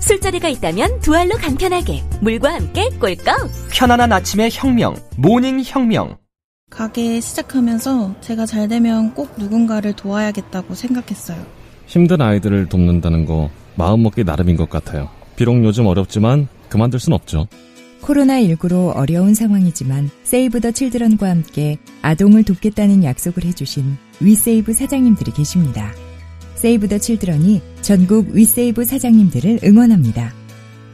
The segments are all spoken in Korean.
술자리가 있다면 두 알로 간편하게 물과 함께 꿀꺽 편안한 아침의 혁명, 모닝 혁명. 가게 시작하면서 제가 잘 되면 꼭 누군가를 도와야겠다고 생각했어요. 힘든 아이들을 돕는다는 거 마음먹기 나름인 것 같아요. 비록 요즘 어렵지만 그만둘 순 없죠. 코로나19로 어려운 상황이지만 Save the Children과 함께 아동을 돕겠다는 약속을 해주신 위세이브 사장님들이 계십니다. Save the Children이 전국 위세이브 사장님들을 응원합니다.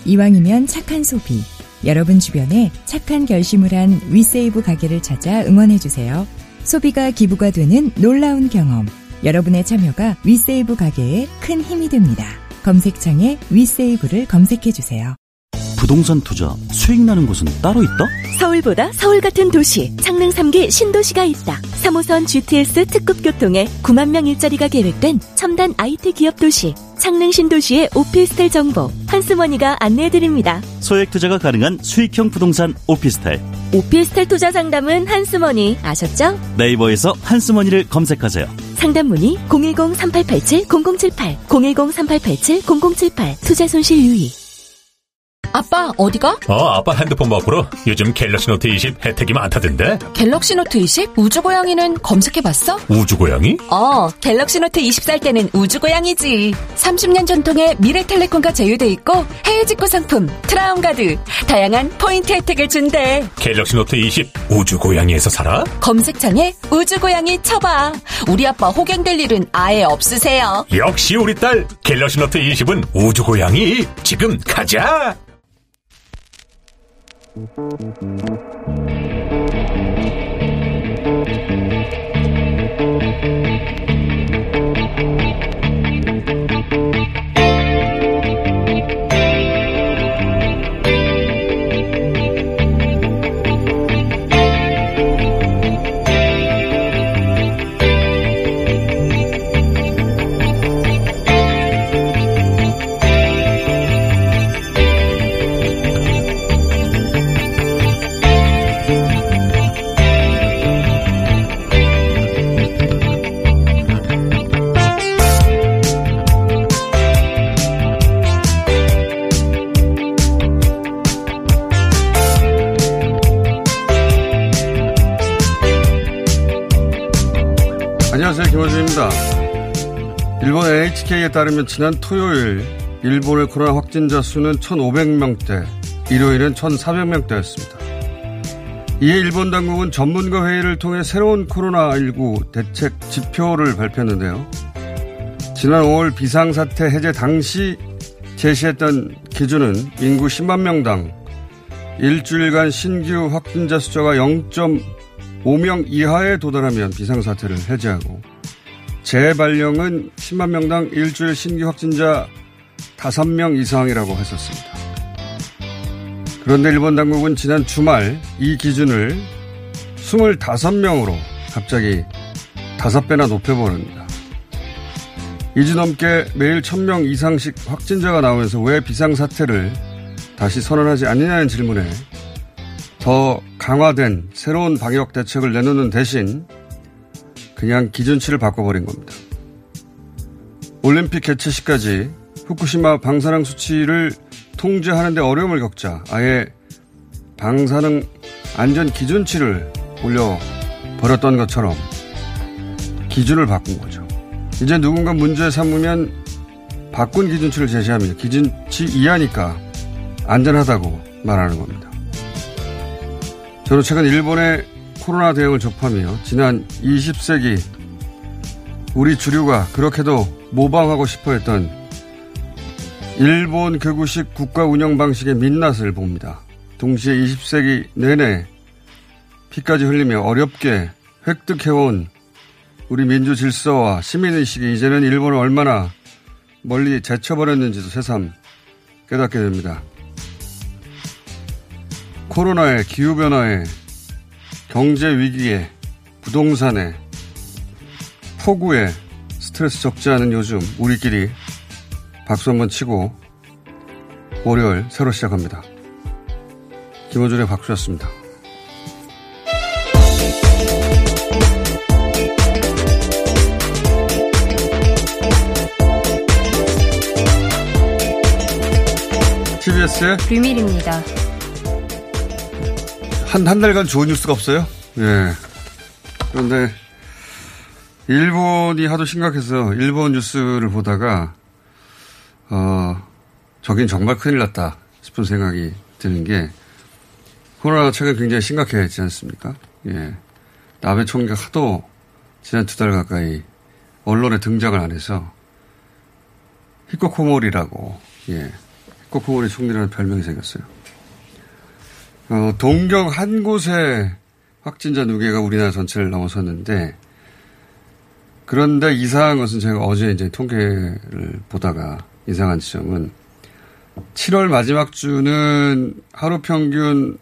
이왕이면 착한 소비, 여러분 주변에 착한 결심을 한 위세이브 가게를 찾아 응원해주세요. 소비가 기부가 되는 놀라운 경험. 여러분의 참여가 위세이브 가게에 큰 힘이 됩니다. 검색창에 위세이브를 검색해주세요. 부동산 투자 수익 나는 곳은 따로 있다? 서울보다 서울 같은 도시 창릉 3기 신도시가 있다 3호선 GTX 특급 교통에 9만 명 일자리가 계획된 첨단 IT 기업 도시 창릉 신도시의 오피스텔 정보 한스머니가 안내해드립니다 소액 투자가 가능한 수익형 부동산 오피스텔 오피스텔 투자 상담은 한스머니 아셨죠? 네이버에서 한스머니를 검색하세요. 상담 문의 010-3887-0078 010-3887-0078 투자 손실 유의 아빠 어디가? 어, 아빠 핸드폰 바꾸러 요즘 Galaxy Note 20 혜택이 많다던데. Galaxy Note 20 우주고양이는 검색해봤어? 우주고양이? 어, Galaxy Note 20 살 때는 우주고양이지. 30년 전통의 미래텔레콤과 제휴돼 있고 해외 직구 상품, 트라운가드, 다양한 포인트 혜택을 준대. 갤럭시 노트 20 우주고양이에서 사라? 검색창에 우주고양이 쳐봐. 우리 아빠 호갱될 일은 아예 없으세요. 역시 우리 딸 갤럭시 노트 20은 우주고양이. 지금 가자. Thank you. 안녕하세요. 김호준입니다. 일본 NHK에 따르면 지난 토요일 일본의 코로나 확진자 수는 1,500명대, 일요일은 1,400명대였습니다. 이에 일본 당국은 전문가 회의를 통해 새로운 코로나19 대책 지표를 발표했는데요. 지난 5월 비상사태 해제 당시 제시했던 기준은 인구 10만 명당 일주일간 신규 확진자 숫자가 0.5명 이하에 도달하면 비상사태를 해제하고 재발령은 10만 명당 일주일 신규 확진자 5명 이상이라고 했었습니다. 그런데 일본 당국은 지난 주말 이 기준을 25명으로 갑자기 5배나 높여버립니다. 2주 넘게 매일 1000명 이상씩 확진자가 나오면서 왜 비상사태를 다시 선언하지 않느냐는 질문에 더 강화된 새로운 방역 대책을 내놓는 대신 그냥 기준치를 바꿔버린 겁니다. 올림픽 개최 시까지 후쿠시마 방사능 수치를 통제하는데 어려움을 겪자 아예 방사능 안전 기준치를 올려 버렸던 것처럼 기준을 바꾼 거죠. 이제 누군가 문제 삼으면 바꾼 기준치를 제시합니다. 기준치 이하니까 안전하다고 말하는 겁니다. 저도 최근 일본의 코로나 대응을 접하며 지난 20세기 우리 주류가 그렇게도 모방하고 싶어 했던 일본 극우식 국가 운영 방식의 민낯을 봅니다. 동시에 20세기 내내 피까지 흘리며 어렵게 획득해온 우리 민주 질서와 시민의식이 이제는 일본을 얼마나 멀리 제쳐버렸는지도 새삼 깨닫게 됩니다. 코로나에, 기후변화에, 경제위기에, 부동산에, 폭우에 스트레스 적지 않은 요즘 우리끼리 박수 한번 치고 월요일 새로 시작합니다. 김호준의 박수였습니다. TBS의 비밀입니다. 한, 한 달간 좋은 뉴스가 없어요? 예. 그런데, 일본이 하도 심각해서 일본 뉴스를 보다가, 어, 저긴 정말 큰일 났다 싶은 생각이 드는 게, 코로나가 최근 굉장히 심각해졌지 않습니까? 예. 나베 총리가 하도 지난 두 달 가까이 언론에 등장을 안 해서, 히코코모리라고, 예. 히코코모리 총리라는 별명이 생겼어요. 어, 동경 한 곳에 확진자 누계가 우리나라 전체를 넘어섰는데, 그런데 이상한 것은 제가 어제 이제 통계를 보다가 이상한 지점은 7월 마지막 주는 하루 평균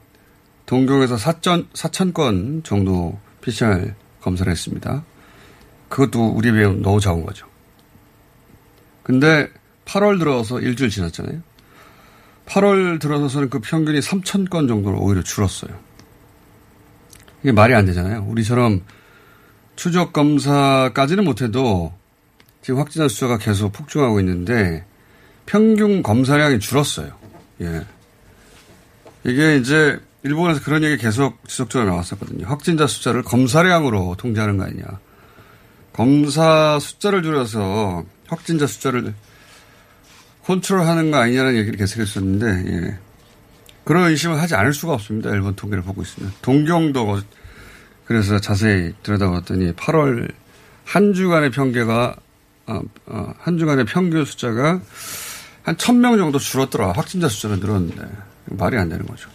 동경에서 4천, 4천 건 정도 PCR 검사를 했습니다. 그것도 우리 비해 너무 적은 거죠. 근데 8월 들어서 일주일 지났잖아요. 8월 들어서서는 그 평균이 3천 건 정도로 오히려 줄었어요. 이게 말이 안 되잖아요. 우리처럼 추적 검사까지는 못해도 지금 확진자 숫자가 계속 폭증하고 있는데 평균 검사량이 줄었어요. 예. 이게 이제 일본에서 그런 얘기 계속 지속적으로 나왔었거든요. 확진자 숫자를 검사량으로 통제하는 거 아니냐. 검사 숫자를 줄여서 확진자 숫자를 컨트롤하는 거 아니냐는 얘기를 계속했었는데 예. 그런 의심을 하지 않을 수가 없습니다. 일본 통계를 보고 있으면 동경도 그래서 자세히 들여다봤더니 8월 한 주간의 평계가 어, 어, 한 주간의 평균 숫자가 한 1000명 정도 줄었더라. 확진자 숫자는 늘었는데 말이 안 되는 거죠.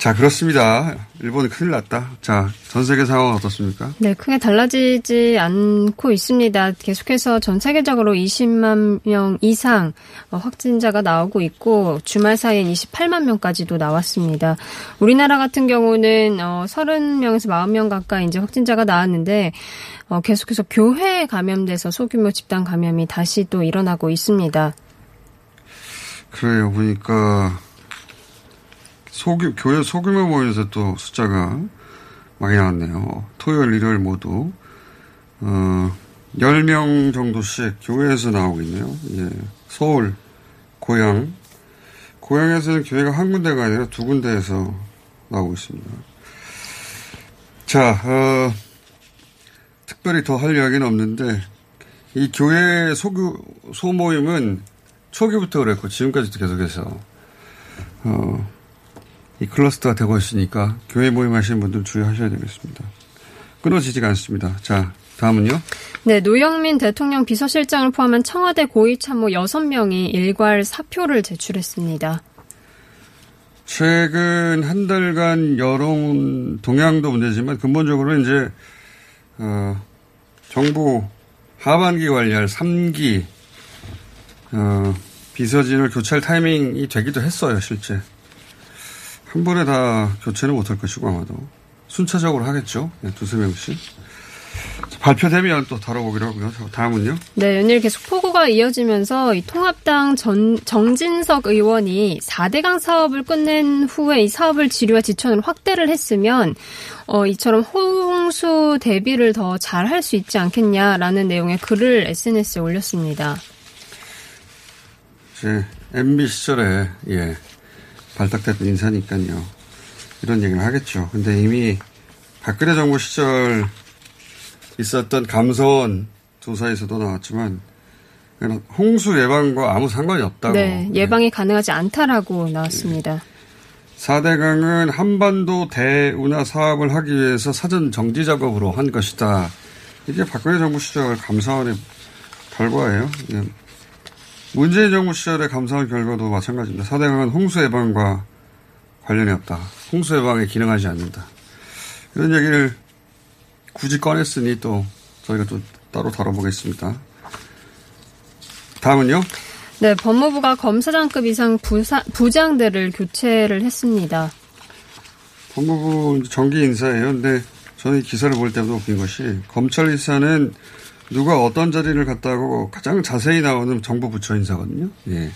자, 그렇습니다. 일본이 큰일 났다. 자, 전 세계 상황은 어떻습니까? 네, 크게 달라지지 않고 있습니다. 계속해서 전 세계적으로 20만 명 이상 확진자가 나오고 있고 주말 사이엔 28만 명까지도 나왔습니다. 우리나라 같은 경우는 30명에서 40명 가까이 이제 확진자가 나왔는데 어, 계속해서 교회에 감염돼서 소규모 집단 감염이 다시 또 일어나고 있습니다. 그래요. 보니까 소규, 교회 소규모 모임에서 또 숫자가 많이 나왔네요. 토요일, 일요일 모두, 어, 10명 정도씩 교회에서 나오고 있네요. 예. 서울, 고향. 고향에서는 교회가 한 군데가 아니라 두 군데에서 나오고 있습니다. 자, 어, 특별히 더 할 이야기는 없는데, 이 교회 소규, 소모임은 초기부터 그랬고, 지금까지도 계속해서, 어, 이 클러스터가 되고 있으니까 교회 모임하시는 분들 주의하셔야 되겠습니다. 끊어지지가 않습니다. 자, 다음은요. 네, 노영민 대통령 비서실장을 포함한 청와대 고위 참모 6명이 일괄 사표를 제출했습니다. 최근 한 달간 여론 동향도 문제지만 근본적으로 이제 어, 정부 하반기 관리할 3기 어, 비서진을 교체할 타이밍이 되기도 했어요, 실제. 한 번에 다 교체는 못할 것이고 아마도 순차적으로 하겠죠. 네, 두세 명씩. 발표되면 또 다뤄보기로 하고요. 다음은요. 네, 연일 계속 폭우가 이어지면서 이 통합당 전, 정진석 의원이 4대강 사업을 끝낸 후에 이 사업을 지류와 지천으로 확대를 했으면 어, 이처럼 홍수 대비를 더 잘 할 수 있지 않겠냐라는 내용의 글을 SNS에 올렸습니다. 제 MB 시절에 예 발탁됐던 인사니까요. 이런 얘기를 하겠죠. 근데 이미 박근혜 정부 시절 있었던 감사원 조사에서도 나왔지만 홍수 예방과 아무 상관이 없다고. 네, 예방이 네. 가능하지 않다라고 나왔습니다. 네. 4대강은 한반도 대운하 사업을 하기 위해서 사전 정지 작업으로 한 것이다. 이게 박근혜 정부 시절 감사원의 결과예요. 예. 문재인 정부 시절의 감사원 결과도 마찬가지입니다. 4대강은 홍수 예방과 관련이 없다. 홍수 예방에 기능하지 않는다. 이런 얘기를 굳이 꺼냈으니 또 저희가 또 따로 다뤄보겠습니다. 다음은요? 네, 법무부가 검사장급 이상 부사, 부장들을 교체를 했습니다. 법무부 정기 인사예요. 근데 저는 이 기사를 볼 때도 웃긴 것이 검찰 인사는 누가 어떤 자리를 갔다고 가장 자세히 나오는 정부 부처 인사거든요. 예.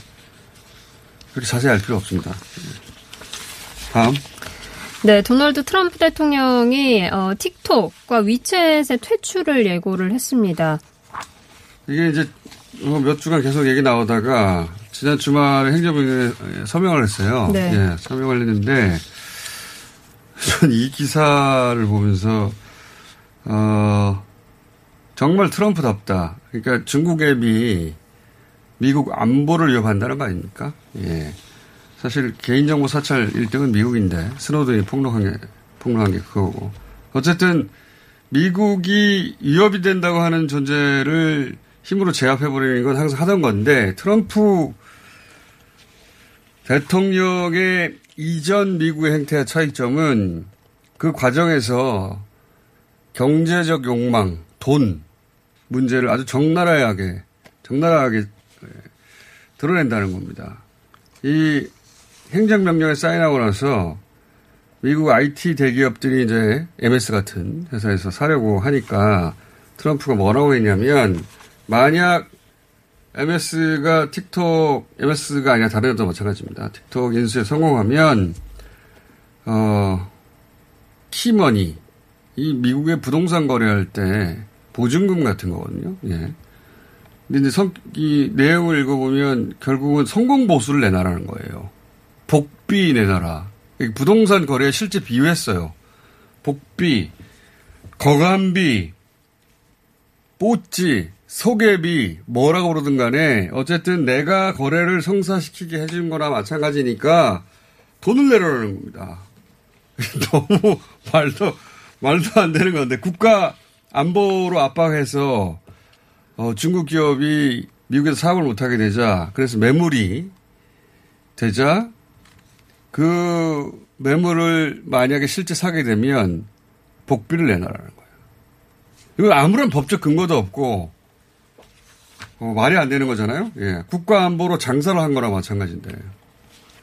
그렇게 자세히 알 필요 없습니다. 예. 다음. 네, 도널드 트럼프 대통령이 어, 틱톡과 위챗의 퇴출을 예고를 했습니다. 이게 이제 어, 몇 주간 계속 얘기 나오다가 지난 주말에 행정부에 서명을 했어요. 네. 예, 서명을 했는데 전 이 기사를 보면서 어 정말 트럼프답다. 그러니까 중국 앱이 미국 안보를 위협한다는 거 아닙니까? 예. 사실 개인정보 사찰 1등은 미국인데 스노든이 폭로한 게 폭로한 게 그거고 어쨌든 미국이 위협이 된다고 하는 존재를 힘으로 제압해버리는 건 항상 하던 건데 트럼프 대통령의 이전 미국의 행태와 차이점은 그 과정에서 경제적 욕망, 돈 문제를 아주 적나라하게 적나라하게 예, 드러낸다는 겁니다. 이 행정명령에 사인하고 나서 미국 IT 대기업들이 이제 MS 같은 회사에서 사려고 하니까 트럼프가 뭐라고 했냐면 만약 MS가 틱톡, MS가 아니라 다른 데도 마찬가지입니다. 틱톡 인수에 성공하면, 어, 키머니, 이 미국의 부동산 거래할 때 보증금 같은 거거든요. 예. 근데 이제 성, 이 내용을 읽어보면 결국은 성공 보수를 내놔라는 거예요. 복비 내놔라. 부동산 거래에 실제 비유했어요. 복비, 거감비, 뽀찌, 소개비, 뭐라고 그러든 간에 어쨌든 내가 거래를 성사시키게 해준 거나 마찬가지니까 돈을 내라는 겁니다. 너무 말도, 말도 안 되는 건데 국가 안보로 압박해서 어, 중국 기업이 미국에서 사업을 못하게 되자 그래서 매물이 되자 그 매물을 만약에 실제 사게 되면 복비를 내놔라는 거예요. 이건 아무런 법적 근거도 없고 어, 말이 안 되는 거잖아요. 예. 국가안보로 장사를 한 거나 마찬가지인데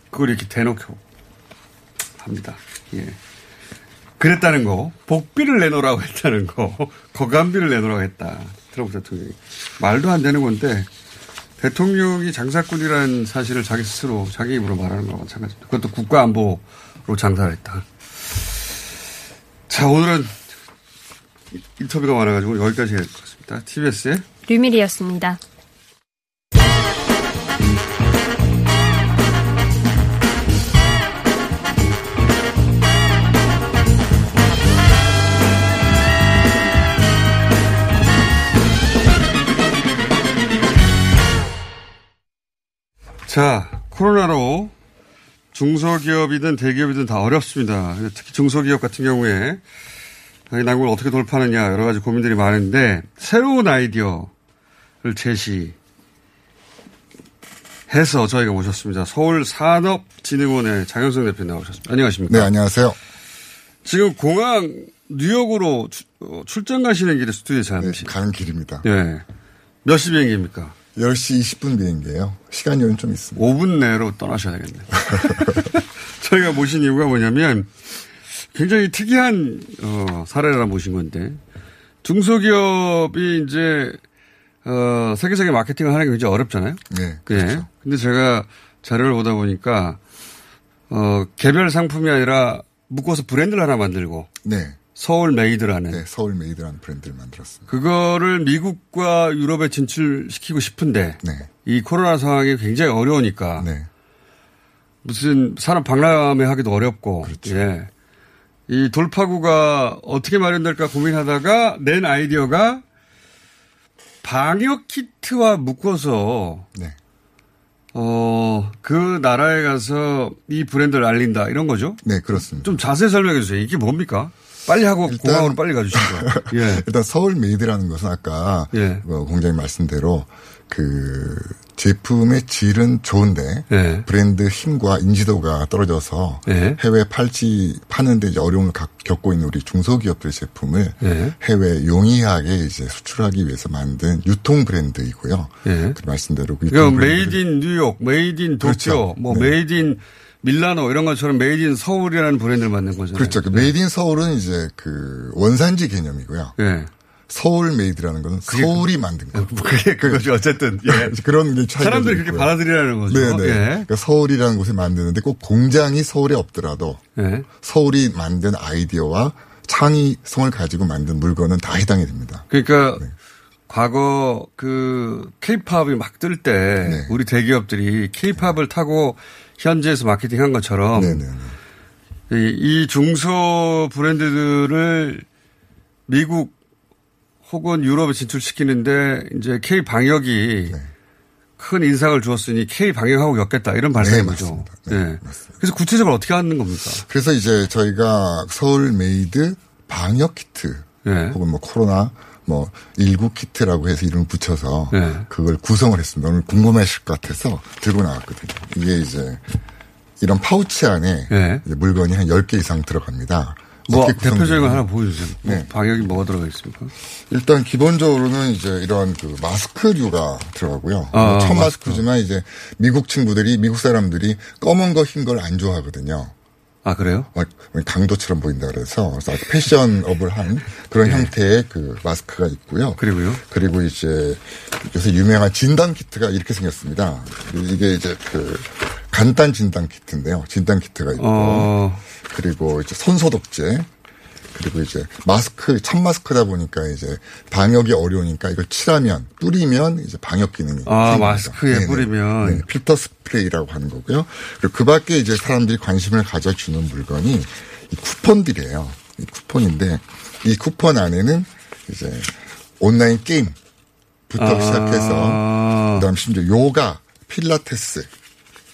그걸 이렇게 대놓고 합니다. 예. 그랬다는 거, 복비를 내놓으라고 했다는 거, 거감비를 내놓으라고 했다. 트럼프 대통령이. 말도 안 되는 건데, 대통령이 장사꾼이라는 사실을 자기 스스로 자기 입으로 말하는 거와 마찬가지입니다. 그것도 국가안보로 장사를 했다. 자, 오늘은 인터뷰가 많아가지고 여기까지 해야 될것 같습니다. TBS의 류밀이었습니다. 자, 코로나로 중소기업이든 대기업이든 다 어렵습니다. 특히 중소기업 같은 경우에 이 난국을 어떻게 돌파하느냐 여러 가지 고민들이 많은데 새로운 아이디어를 제시해서 저희가 모셨습니다. 서울 산업진흥원의 장현성 대표 나오셨습니다. 안녕하십니까? 네, 안녕하세요. 지금 공항 뉴욕으로 어, 출장 가시는 길에 스튜디오에 잠시. 네, 가는 길입니다. 네. 몇 시 비행기입니까? 10시 20분 비행기예요. 시간 여유는 좀 있습니다. 5분 내로 떠나셔야 되겠네요. 저희가 모신 이유가 뭐냐면 굉장히 특이한 어, 사례라 모신 건데 중소기업이 이제 어, 세계적인 마케팅을 하는 게 굉장히 어렵잖아요. 네. 그렇죠. 네. 근데 제가 자료를 보다 보니까 어, 개별 상품이 아니라 묶어서 브랜드를 하나 만들고 네. 서울 메이드라는 네, 서울 메이드라는 브랜드를 만들었습니다. 그거를 미국과 유럽에 진출시키고 싶은데 네. 이 코로나 상황이 굉장히 어려우니까 네. 무슨 박람회 하기도 어렵고 그렇죠. 예. 이 돌파구가 어떻게 마련될까 고민하다가 낸 아이디어가 방역 키트와 묶어서 네. 어, 그 나라에 가서 이 브랜드를 알린다 이런 거죠? 네, 그렇습니다. 좀 자세히 설명해 주세요. 이게 뭡니까? 빨리 하고 일단- 공항으로 빨리 가주시죠. 예. 일단 서울 메이드라는 것은 아까 예. 어, 공장님 말씀대로 그 제품의 질은 좋은데 네. 브랜드 힘과 인지도가 떨어져서 네. 해외 팔지 파는데 이제 어려움을 가- 겪고 있는 우리 중소기업들 제품을 네. 해외 용이하게 이제 수출하기 위해서 만든 유통 브랜드이고요. 네. 그 말씀대로 그 그러니까 유통 브랜드를 메이드 in 뉴욕, made in 도쿄, 그렇죠. 뭐 네. made in 밀라노 이런 것처럼 made in 서울이라는 브랜드를 만든 거잖아요. 그렇죠. 그 made in 서울은 이제 그 원산지 개념이고요. 예. 서울 메이드라는 거는 서울이 만든 거. 그게 그거죠. 어쨌든 예. 그런 게 차이가 사람들이 좀 그렇게. 받아들이라는 거죠. 네네. 예. 그러니까 서울이라는 곳에 만드는데 꼭 공장이 서울에 없더라도 예. 서울이 만든 아이디어와 창의성을 가지고 만든 물건은 다 해당이 됩니다. 그러니까 네. 과거 그 케이팝이 막 뜰 때 네. 우리 대기업들이 케이팝을 타고 현지에서 마케팅한 것처럼 네 네. 이, 이 중소 브랜드들을 미국 혹은 유럽에 진출시키는데 이제 K 방역이 큰 인상을 주었으니 K 방역하고 엮겠다 이런 발상인 네, 거죠. 맞습니다. 네, 네. 그래서 구체적으로 어떻게 하는 겁니까? 그래서 이제 저희가 서울 메이드 방역 키트 네. 혹은 뭐 코로나 뭐19 키트라고 해서 이름을 붙여서 네. 그걸 구성을 했습니다. 오늘 궁금하실 것 같아서 들고 나왔거든요. 이게 이제 이런 파우치 안에 네. 물건이 한 10개 이상 들어갑니다. 뭐 대표적인 거 하나 보여주세요. 뭐 네. 방역이 뭐가 들어가 있습니까? 일단 기본적으로는 이제 이런 그 마스크류가 들어가고요. 아, 뭐첫 마스크. 마스크지만 이제 미국 친구들이 미국 사람들이 검은 거 흰 걸 안 좋아하거든요. 아 그래요? 막 강도처럼 보인다 그래서 그래서 아주 패셔너블한 그런 형태의 그 마스크가 있고요. 네. 그리고요? 그리고 이제 요새 유명한 진단 키트가 이렇게 생겼습니다. 이게 이제 그 간단 진단 키트인데요. 진단 키트가 있고 어. 그리고 이제 손 소독제 그리고 이제 마스크 참 마스크다 보니까 이제 방역이 어려우니까 이걸 칠하면 뿌리면 이제 방역 기능이 아, 생깁니다. 마스크에 네네. 뿌리면. 네, 필터 스프레이라고 하는 거고요. 그리고 그 밖에 이제 사람들이 관심을 가져주는 물건이 이 쿠폰들이에요. 이 쿠폰인데 이 쿠폰 안에는 이제 온라인 게임부터 아. 시작해서 그다음 심지어 요가, 필라테스,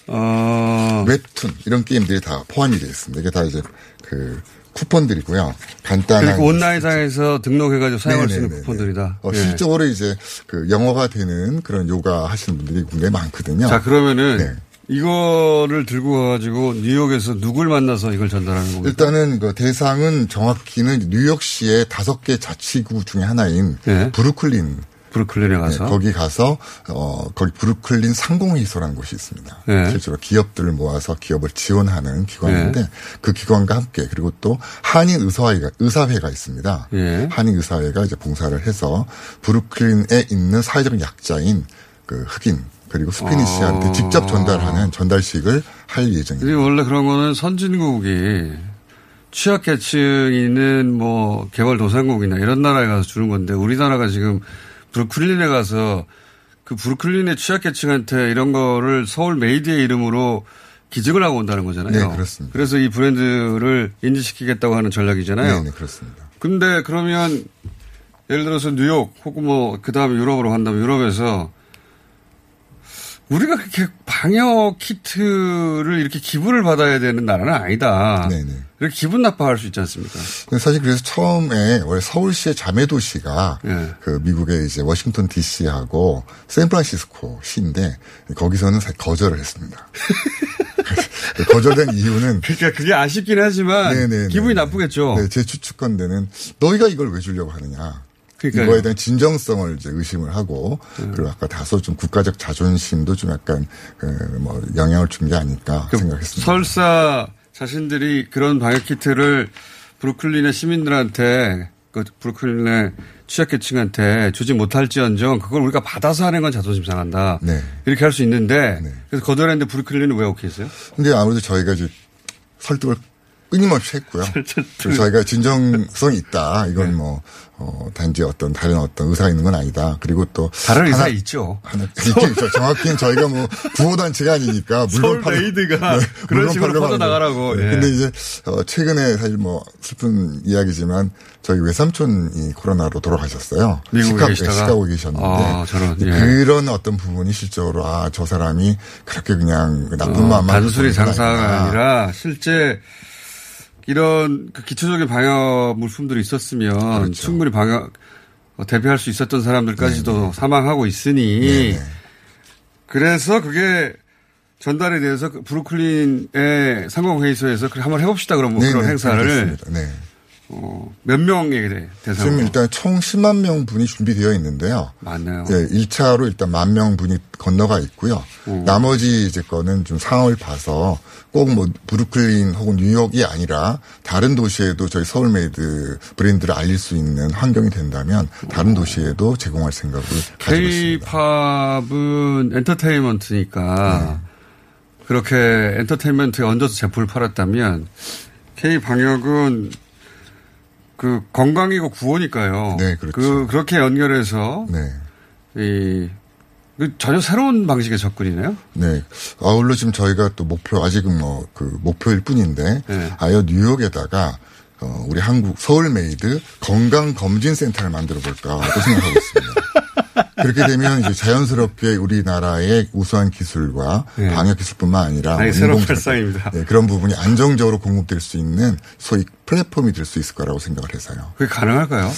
어. 웹툰 이런 게임들이 다 포함이 되어 있습니다. 이게 다 이제 그 쿠폰들이고요. 간단한 그러니까 온라인상에서 등록해가지고 사용할 수 있는 네네네네. 쿠폰들이다. 어, 예. 실적으로 이제 그 영어가 되는 그런 요가 하시는 분들이 굉장히 많거든요. 자 그러면은 네. 이거를 들고 가가지고 뉴욕에서 누굴 만나서 이걸 전달하는 겁니까? 일단은 그 대상은 정확히는 뉴욕시의 다섯 개 자치구 중에 하나인 네. 브루클린 브루클린에 가서 네, 거기 가서 어 거기 브루클린 상공회의소라는 곳이 있습니다. 네. 실제로 기업들을 모아서 기업을 지원하는 기관인데 그 기관과 함께 그리고 또 한인 의사회가 의사회가 있습니다. 예. 한인 의사회가 이제 봉사를 해서 브루클린에 있는 사회적 약자인 그 흑인 그리고 스페니시한테 아. 직접 전달하는 전달식을 할 예정입니다. 원래 그런 거는 선진국이 취약계층이 있는 뭐 개발도상국이나 이런 나라에 가서 주는 건데 우리나라가 지금 브루클린에 가서 그 브루클린의 취약계층한테 이런 거를 서울 메이드의 이름으로 기증을 하고 온다는 거잖아요. 네, 그렇습니다. 그래서 이 브랜드를 인지시키겠다고 하는 전략이잖아요. 네, 네, 그렇습니다. 근데 그러면 예를 들어서 뉴욕 혹은 뭐 그다음에 유럽으로 간다면 유럽에서 우리가 그렇게 방역 키트를 이렇게 기부를 받아야 되는 나라는 아니다. 네네. 이렇게 기분 나빠할 수 있지 않습니까? 사실 그래서 처음에 원래 서울시의 자매 도시가 예. 그 미국의 이제 워싱턴 D.C.하고 샌프란시스코 시인데 거기서는 사실 거절을 했습니다. 거절된 이유는 그러니까 그게 아쉽긴 하지만 네네네. 기분이 나쁘겠죠. 네, 제 추측건대는 너희가 이걸 왜 주려고 하느냐. 그러니까요. 이거에 대한 진정성을 이제 의심을 하고 그리고 아까 다소 좀 국가적 자존심도 좀 약간 그뭐 영향을 준 게 아닐까 생각했습니다. 설사 자신들이 그런 방역 키트를 브루클린의 시민들한테 그 브루클린의 취약계층한테 주지 못할지언정 그걸 우리가 받아서 하는 건 자존심 상한다. 네. 이렇게 할 수 있는데 그래서 거절했는데 브루클린은 왜 오케이 했어요? 근데 아무래도 저희가 이제 설득을 끊임없이 했고요. 그래서 저희가 진정성이 있다. 이건 네. 뭐, 어, 단지 어떤 다른 어떤 의사가 있는 건 아니다. 그리고 또. 다른 의사 하나- 있죠. 하나, 있죠. 정확히는 저희가 뭐, 구호단체가 아니니까. 물론 팔려- 메이드가 네, 그런 식으로 퍼져나가라고. 네. 예. 근데 이제, 어, 최근에 사실 뭐, 슬픈 이야기지만, 저희 외삼촌이 코로나로 돌아가셨어요. 미국에 시카, 계시다가? 시카고에 계셨는데. 아, 저런, 예. 그런 어떤 부분이 실적으로, 아, 저 사람이 그렇게 그냥 나쁜 어, 마음만. 단순히 장사가. 아니라 실제 이런 그 기초적인 방역 물품들이 있었으면 그렇죠. 충분히 방역 어, 대피할 수 있었던 사람들까지도 사망하고 있으니 네네. 그래서 그게 전달에 대해서 그 브루클린의 상공회의소에서 한번 해봅시다 그러면 뭐 네, 그런 네, 행사를. 네. 어, 몇 명에게 지금 대상으로 일단 총 10만 명 분이 준비되어 있는데요. 많네요. 예, 1차로 일단 만 명 분이 건너가 있고요. 음. 나머지 이제 거는 좀 상황을 봐서 꼭 뭐 브루클린 혹은 뉴욕이 아니라 다른 도시에도 저희 서울메이드 브랜드를 알릴 수 있는 환경이 된다면 다른 도시에도 제공할 생각을 가지고 있습니다. K-팝은 엔터테인먼트니까 그렇게 엔터테인먼트에 얹어서 제품을 팔았다면 K-방역은 그 건강이고 구호니까요. 네, 그렇죠. 그, 그렇게 연결해서 네. 이, 그 전혀 새로운 방식의 접근이네요. 네. 아울러 지금 저희가 또 목표, 아직은 뭐, 그, 목표일 뿐인데, 네. 아예 뉴욕에다가, 어, 우리 한국 서울 메이드 건강 검진 센터를 만들어 볼까, 또 생각하고 있습니다. 그렇게 되면 이제 자연스럽게 우리나라의 우수한 기술과 네. 방역 기술뿐만 아니라 아니, 뭐 새로운 발상입니다. 네, 그런 부분이 안정적으로 공급될 수 있는 소위 플랫폼이 될 수 있을 거라고 생각을 해서요. 그게 가능할까요?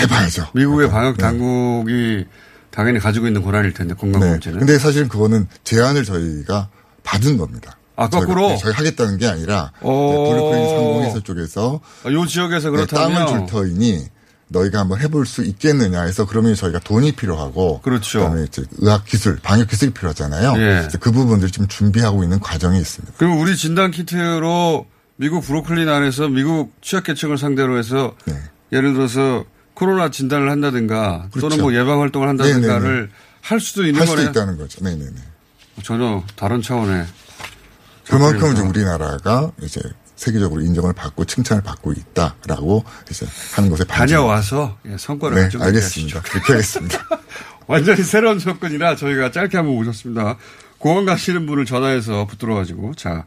해봐야죠. 미국의 방역 네. 당국이 당연히 가지고 있는 권한일 텐데 네. 건강검진은. 근데 사실 그거는 제안을 저희가 받은 겁니다. 아, 거꾸로? 저희가, 네, 저희가 하겠다는 게 아니라 네, 오. 블루크린 상공회사 쪽에서 아, 요 지역에서 네, 그렇다면 땅을 줄 터이니 너희가 한번 해볼 수 있겠느냐 해서 그러면 저희가 돈이 필요하고 그렇죠. 그다음에 이제 의학 기술, 방역 기술이 필요하잖아요. 예. 그 부분들 지금 준비하고 있는 과정이 있습니다. 그럼 우리 진단 키트로 미국 브로클린 안에서 미국 취약계층을 상대로 해서 네. 예를 들어서 코로나 진단을 한다든가 그렇죠. 또는 뭐 예방 활동을 한다든가를 할 수도 있는 할 수도 거네요. 있다는 거죠. 네네네. 전혀 다른 차원의 그만큼 이제. 우리나라가 이제 세계적으로 인정을 받고 칭찬을 받고 있다라고 이제 하는 것에 반증. 다녀와서 예, 성과를 네, 가지고 알겠습니다. 그렇게 하겠습니다. 완전히 새로운 접근이라 저희가 짧게 한번 오셨습니다. 공항 가시는 분을 전화해서 붙들어가지고 자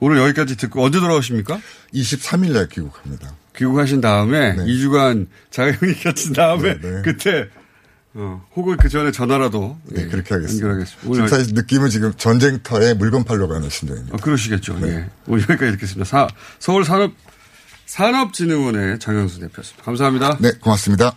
오늘 여기까지 듣고 언제 돌아오십니까? 23일 날 귀국합니다. 귀국하신 다음에 네. 2주간 자가격리 겹친 다음에 네, 네. 그때 어, 혹은 그 전에 전화라도 네, 예, 그렇게 하겠습니다. 연결하겠습니다. 지금 오늘 사실 느낌은 지금 전쟁터에 물건 팔러 가는 심정입니다. 어, 그러시겠죠. 네. 예. 오늘 여기까지 듣겠습니다. 사, 서울 산업 산업진흥원의 장영수 대표였습니다. 감사합니다. 네, 고맙습니다.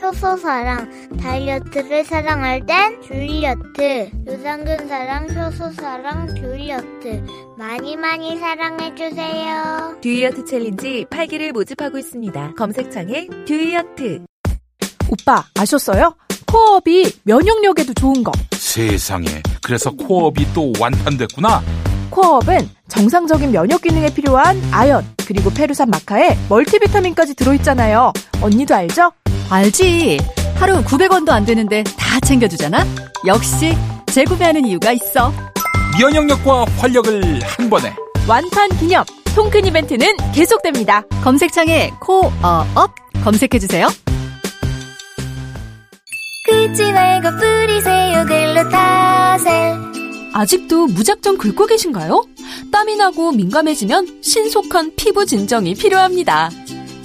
효소 사랑. 다이어트를 사랑할 땐 줄리어트. 유산균 사랑, 효소 사랑, 줄리어트. 많이 많이 사랑해주세요. 줄리어트 챌린지 8기를 모집하고 있습니다. 검색창에 줄리어트. 오빠 아셨어요? 코어업이 면역력에도 좋은 거. 세상에. 그래서 코업이 또 완판됐구나. 코어업은 정상적인 면역 기능에 필요한 아연 그리고 페루산 마카에 멀티비타민까지 들어있잖아요. 언니도 알죠? 알지. 하루 900원도 안 되는데 다 챙겨주잖아. 역시 재구매하는 이유가 있어. 면역력과 활력을 한 번에. 완판 기념 통큰 이벤트는 계속됩니다. 검색창에 코어업 검색해주세요. 긁지 말고 뿌리세요 글루타셀 아직도 무작정 긁고 계신가요? 땀이 나고 민감해지면 신속한 피부 진정이 필요합니다.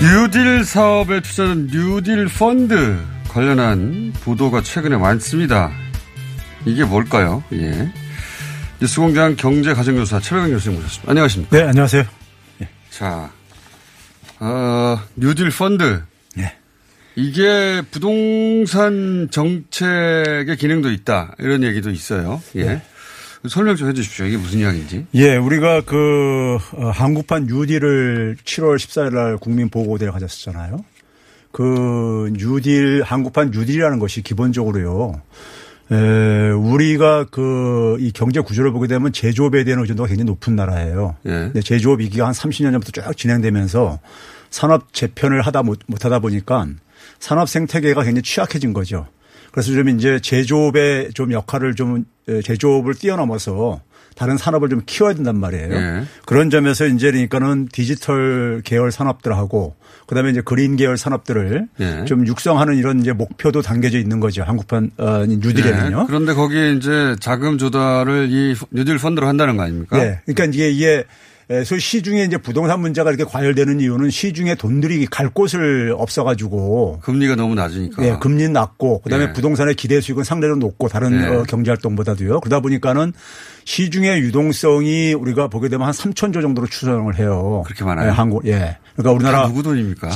뉴딜 사업에 투자는 뉴딜 펀드 관련한 보도가 최근에 많습니다. 이게 뭘까요? 예. 뉴스공장 경제가정교사 최백은 교수님 모셨습니다. 안녕하십니까? 네, 안녕하세요. 자, 어, 뉴딜 펀드. 네. 이게 부동산 정책의 기능도 있다. 이런 얘기도 있어요. 예. 네. 설명 좀 해 주십시오. 이게 무슨 이야기인지. 예, 우리가 그 어, 한국판 뉴딜을 7월 14일 날 국민 보고대를 가졌었잖아요. 그 뉴딜 한국판 뉴딜이라는 것이 기본적으로요. 에, 우리가 그 이 경제 구조를 보게 되면 제조업에 대한 의존도가 굉장히 높은 나라예요. 예. 근데 제조업 위기가 한 30년 전부터 쭉 진행되면서 산업 재편을 하다 못, 하다 보니까 산업 생태계가 굉장히 취약해진 거죠. 그래서 좀 이제 제조업의 좀 역할을 좀 에, 제조업을 뛰어넘어서 다른 산업을 좀 키워야 된단 말이에요. 예. 그런 점에서 이제 그러니까는 디지털 계열 산업들하고 그다음에 이제 그린 계열 산업들을 예. 좀 육성하는 이런 이제 목표도 담겨져 있는 거죠. 한국판 어, 뉴딜에는요. 네. 그런데 거기에 이제 자금 조달을 이 뉴딜 펀드로 한다는 거 아닙니까? 네. 그러니까 이게 이게 에, 소위 시중에 이제 부동산 문제가 이렇게 과열되는 이유는 시중에 돈들이 갈 곳을 없어가지고 금리가 너무 낮으니까. 네, 금리는 낮고 그다음에 예. 부동산의 기대 수익은 상대적으로 높고 다른 네. 어, 경제 활동보다도요. 그러다 보니까는 시중의 유동성이 우리가 보게 되면 한 3천조 정도로 추정을 해요. 그렇게 많아요? 네, 한국 예. 그러니까 우리나라 다 누구 돈입니까?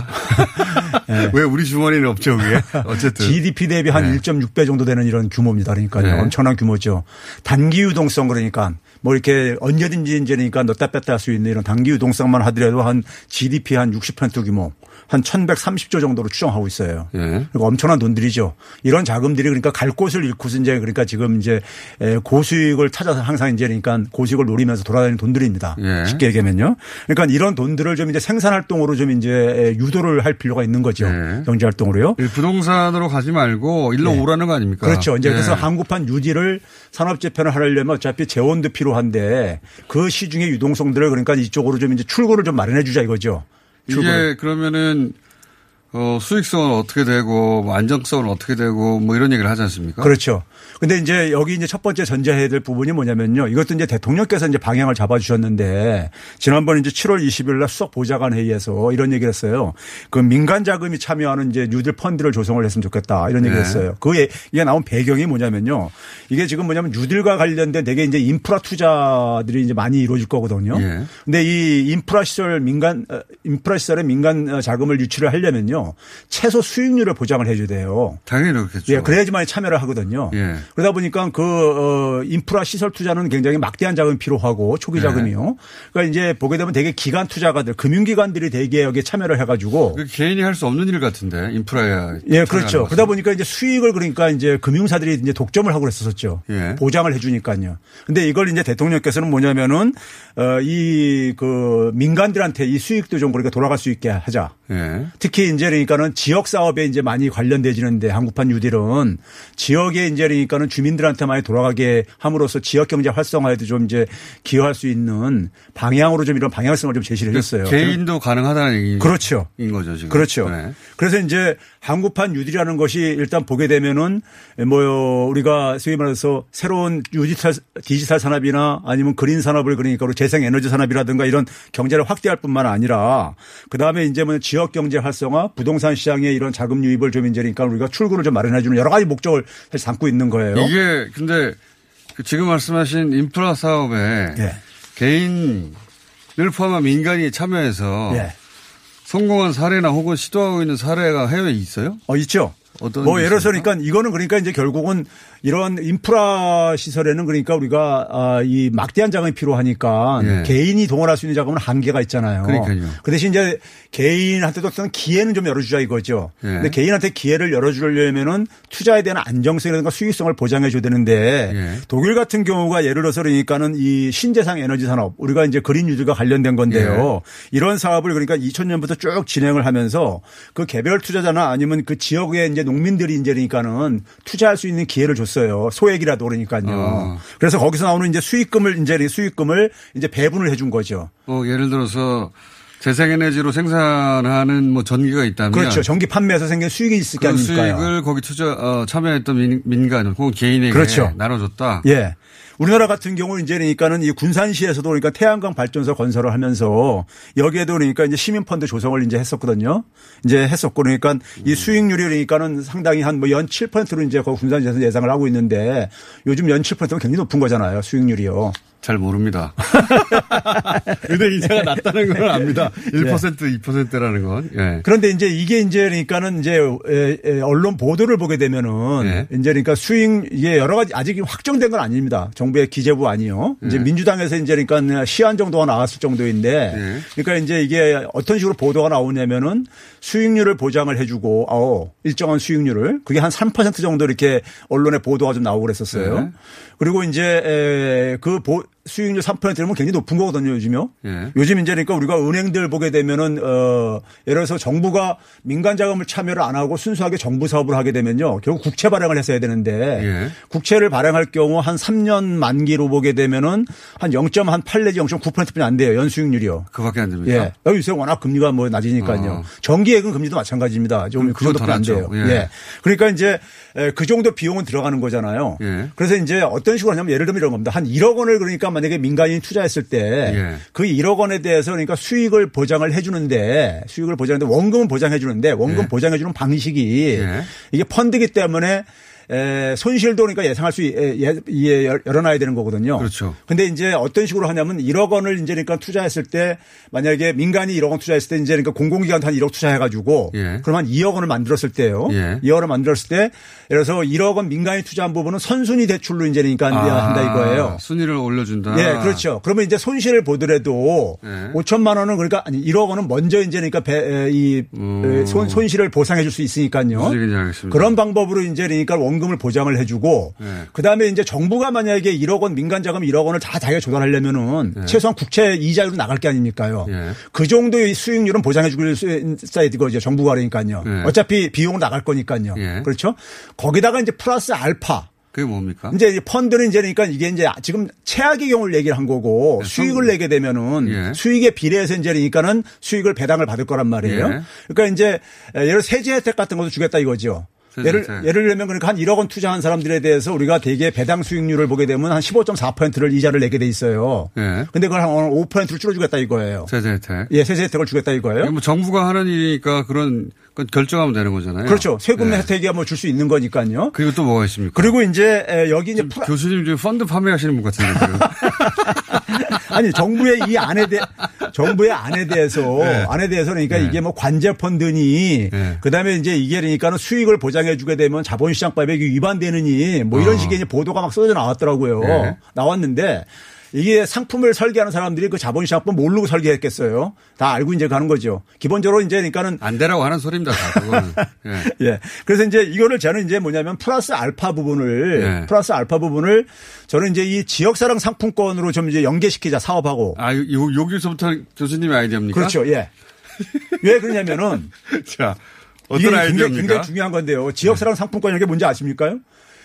왜 우리 주머니는 없죠, 그게? 어쨌든. GDP 대비 한 1.6배 정도 되는 이런 규모입니다. 그러니까요. 네. 엄청난 규모죠. 단기 유동성 그러니까 뭐 이렇게 언제든지 이제니까 넣다 뺐다 할 수 있는 이런 단기 유동성만 하더라도 한 GDP 한 60% 규모 한 1130조 정도로 추정하고 있어요. 예. 그리고 엄청난 돈들이죠. 이런 자금들이 그러니까 갈 곳을 잃고서 이제 그러니까 지금 이제 에, 고수익을 찾아서 항상 이제 그러니까 고수익을 노리면서 돌아다니는 돈들입니다. 예. 쉽게 얘기하면요. 그러니까 이런 돈들을 좀 이제 생산 활동으로 좀 이제 유도를 할 필요가 있는 거죠. 예. 경제 활동으로요. 이 부동산으로 가지 말고 일로 네. 오라는 거 아닙니까? 그렇죠. 이제 예. 그래서 한국판 유지를 산업 재편을 하려면 어차피 재원도 필요 한데 그 시중의 유동성들을 그러니까 이쪽으로 좀 이제 출구를 좀 마련해 주자 이거죠. 출구를. 이게 그러면은 어, 수익성은 어떻게 되고 뭐 안정성은 어떻게 되고 뭐 이런 얘기를 하지 않습니까? 그렇죠. 근데 이제 여기 이제 첫 번째 전제해야 될 부분이 뭐냐면요. 이것도 이제 대통령께서 이제 방향을 잡아주셨는데 지난번 이제 7월 20일 날 수석 보좌관 회의에서 이런 얘기를 했어요. 그 민간 자금이 참여하는 이제 뉴딜 펀드를 조성을 했으면 좋겠다 이런 얘기를 네. 했어요. 그 이게 나온 배경이 뭐냐면요. 이게 지금 뭐냐면 뉴딜과 관련된 되게 이제 인프라 투자들이 이제 많이 이루어질 거거든요. 예. 근데 이 인프라 시설 민간 어, 인프라 시설에 민간 어, 자금을 유치를 하려면요. 최소 수익률을 보장을 해줘야 돼요. 당연히 그렇겠죠. 예, 그래야지만 참여를 하거든요. 예. 그러다 보니까 그, 어, 인프라 시설 투자는 굉장히 막대한 자금이 필요하고 초기 네. 자금이요. 그러니까 이제 보게 되면 되게 기관 투자가들, 금융기관들이 대개 여기에 참여를 해가지고. 그 개인이 할 수 없는 일 같은데 인프라야. 예, 그렇죠. 그러다 보니까 이제 수익을 그러니까 이제 금융사들이 이제 독점을 하고 그랬었죠. 예. 보장을 해주니까요. 근데 이걸 이제 대통령께서는 뭐냐면은 어, 어이 그 민간들한테 이 수익도 좀 그러니까 돌아갈 수 있게 하자. 예. 특히 이제 그러니까는 지역 사업에 이제 많이 관련되지는데 한국판 뉴딜은 지역에 이제 그러니까 는 주민들한테 많이 돌아가게 함으로써 지역 경제 활성화에도 좀 이제 기여할 수 있는 방향으로 좀 이런 방향성을 좀 제시를 했어요. 개인도 가능하다는 얘기. 그렇죠. 인 거죠, 지금. 그렇죠. 네. 그래서 이제 한국판 뉴딜이라는 것이 일단 보게 되면은 뭐 우리가 소위 말해서 새로운 디지털 디지털 산업이나 아니면 그린 산업을 그러니까 재생 에너지 산업이라든가 이런 경제를 확대할 뿐만 아니라 그다음에 이제 뭐 지역 경제 활성화, 부동산 시장의 이런 자금 유입을 좀 이제 그러니까 우리가 출구를 좀 마련해 주는 여러 가지 목적을 사실 담고 있는 거예요. 이게 근데 그 지금 말씀하신 인프라 사업에 예. 개인을 포함한 민간이 참여해서 예. 성공한 사례나 혹은 시도하고 있는 사례가 해외에 있어요? 어, 있죠. 어떤 뭐게 예를 들어서? 그러니까 이거는 그러니까 이제 결국은 이런 인프라 시설에는 그러니까 우리가 아, 이 막대한 자금이 필요하니까 예. 개인이 동원할 수 있는 자금은 한계가 있잖아요. 그러니까요. 그 대신 이제 개인한테도 어떤 기회는 좀 열어주자 이거죠. 예. 근데 개인한테 기회를 열어주려면은 투자에 대한 안정성이라든가 수익성을 보장해줘야 되는데 예. 독일 같은 경우가 예를 들어서 그러니까는 이 신재생 에너지 산업 우리가 이제 그린 유즈가 관련된 건데요. 이런 사업을 그러니까 2000년부터 쭉 진행을 하면서 그 개별 투자자나 아니면 그 지역의 이제 농민들이 이제 그러니까는 투자할 수 있는 기회를 줬 어요. 소액이라도 그러니까요. 어. 그래서 거기서 나오는 이제 수익금을 이제 수익금을 이제 배분을 해준 거죠. 뭐 예를 들어서 재생에너지로 생산하는 뭐 전기가 있다면 그렇죠. 전기 판매에서 생긴 수익이 있을 게그 아닙니까요. 수익을 거기 투자 어, 참여했던 민, 민간 혹은 개인에게 그렇죠. 나눠줬다. 예. 우리나라 같은 경우 이제 그러니까는 이 군산시에서도 그러니까 태양광 발전소 건설을 하면서 여기에도 그러니까 이제 시민 펀드 조성을 이제 했었거든요. 이제 했었고 그러니까 이 수익률이 그러니까는 상당히 한 뭐 연 7%로 이제 그 군산시에서 예상을 하고 있는데 요즘 연 7%면 굉장히 높은 거잖아요. 수익률이요. 잘 모릅니다. 은행 이자가 낮다는 건 압니다. 1% 2%라는 건. 예. 그런데 이제 이게 이제 그러니까는 이제 언론 보도를 보게 되면은 예. 이제 그러니까 수익 이게 여러 가지 아직 확정된 건 아닙니다. 정 부의 기재부 아니요. 이제 예. 민주당에서 이제 그러니까 시한 정도가 나왔을 정도인데 예. 그러니까 이제 이게 어떤 식으로 보도가 나오냐면은 수익률을 보장을 해주고 어 일정한 수익률을 그게 한 3% 정도 이렇게 언론에 보도가 좀 나오고 그랬었어요. 예. 그리고 이제 에, 그 보- 수익률 3%면 굉장히 높은 거거든요, 요즘요. 예. 요즘 이제 그러니까 우리가 은행들 보게 되면은 어 예를 들어서 정부가 민간 자금을 참여를 안 하고 순수하게 정부 사업을 하게 되면요. 결국 국채 발행을 했어야 되는데 예. 국채를 발행할 경우 한 3년 만기로 보게 되면은 한 0.8 내지 0.9%뿐이 안 돼요. 연수익률이요. 그밖에 안 됩니까? 예. 여기 요새 워낙 금리가 뭐 낮으니까요. 어. 정기예금 금리도 마찬가지입니다. 좀 그 정도뿐이 안 돼요. 예. 예. 그러니까 이제 에, 그 정도 비용은 들어가는 거잖아요. 예. 그래서 이제 어떤 식으로 하냐면 예를 들면 이런 겁니다. 한 1억 원을 그러니까 만약에 민간인이 투자했을 때 예. 그 1억 원에 대해서 그러니까 수익을 보장을 해주는데 수익을 보장하는데 원금은 보장해 주는데 원금 예. 보장해 주는 방식이 예. 이게 펀드기 때문에 에, 손실도 그러니까 예상할 수, 예, 예, 예, 열어놔야 되는 거거든요. 그렇죠. 근데 이제 어떤 식으로 하냐면 1억 원을 이제 그러니까 투자했을 때 만약에 민간이 1억 원 투자했을 때 이제 그러니까 공공기관도 한 1억 투자해가지고 예. 한 2억 원을 만들었을 때요. 예. 2억 원을 만들었을 때 예를 들어서 1억 원 민간이 투자한 부분은 선순위 대출로 이제 그러니까 한다 이거예요. 아, 순위를 올려준다. 예, 그렇죠. 그러면 이제 손실을 보더라도 예. 5천만 원은 그러니까 아니 1억 원은 먼저 이제 그러니까 배, 에, 이 에, 손, 손실을 보상해 줄 수 있으니까요. 음. 알겠습니다. 그런 방법으로 이제 그러니까 원 금을 보장을 해주고 예. 그다음에 이제 정부가 만약에 1억 원 민간 자금 1억 원을 다 자기가 조달하려면은 예. 최소한 국채 이자율로 나갈 게 아닙니까요. 예. 그 정도의 수익률은 보장해 줄수 있어야 되거죠. 정부가 그러니까요. 예. 어차피 비용 나갈 거니까요. 예. 그렇죠. 거기다가 이제 플러스 알파 그게 뭡니까? 이제 이 펀드는 이제 그러니까 이게 이제 지금 최악의 경우를 얘기를 한 거고 네, 수익을 내게 되면은 예. 수익에 비례해서 이제 그러니까는 수익을 배당을 받을 거란 말이에요. 예. 그러니까 이제 예를 들어 세제 혜택 같은 것도 주겠다 이거죠. 예를, 혜택. 예를 들면 그러니까 한 1억 원 투자한 사람들에 대해서 우리가 대개 배당 수익률을 보게 되면 한 15.4%를 이자를 내게 돼 있어요. 예. 근데 그걸 한 5%를 줄여주겠다 이거예요. 세제 혜택. 예, 세제 혜택을 주겠다 이거예요. 뭐 정부가 하는 일이니까 그런 건 결정하면 되는 거잖아요. 그렇죠. 세금 예. 혜택이야 뭐 줄 수 있는 거니까요. 그리고 또 뭐가 있습니까? 그리고 이제 에, 여기 이제 교수님 지금 펀드 판매하시는 분 같은데 지금. 아니 정부의 이 안에 대 정부의 안에 대해서 네. 안에 대해서 그러니까 네. 이게 뭐 관제 펀드니 네. 그다음에 이제 이게 그러니까는 수익을 보장해 주게 되면 자본시장법에 위반되느니 뭐 이런 어. 식의 이제 보도가 막 쏟아져 나왔더라고요. 네. 나왔는데 이게 상품을 설계하는 사람들이 그 자본시장법 모르고 설계했겠어요. 다 알고 이제 가는 거죠. 기본적으로 이제 그러니까는 안 되라고 하는 소리입니다. 다 그거는. 예. 예. 그래서 이제 이거를 저는 이제 뭐냐면 플러스 알파 부분을 예. 플러스 알파 부분을 저는 이제 이 지역사랑 상품권으로 좀 이제 연계시키자 사업하고 아, 요, 여기서부터 교수님의 아이디어입니까? 그렇죠. 예. 왜 그러냐면은 자, 어떤 굉장히, 아이디어입니까? 굉장히 중요한 건데요. 지역사랑 상품권이라는 게 뭔지 아십니까요?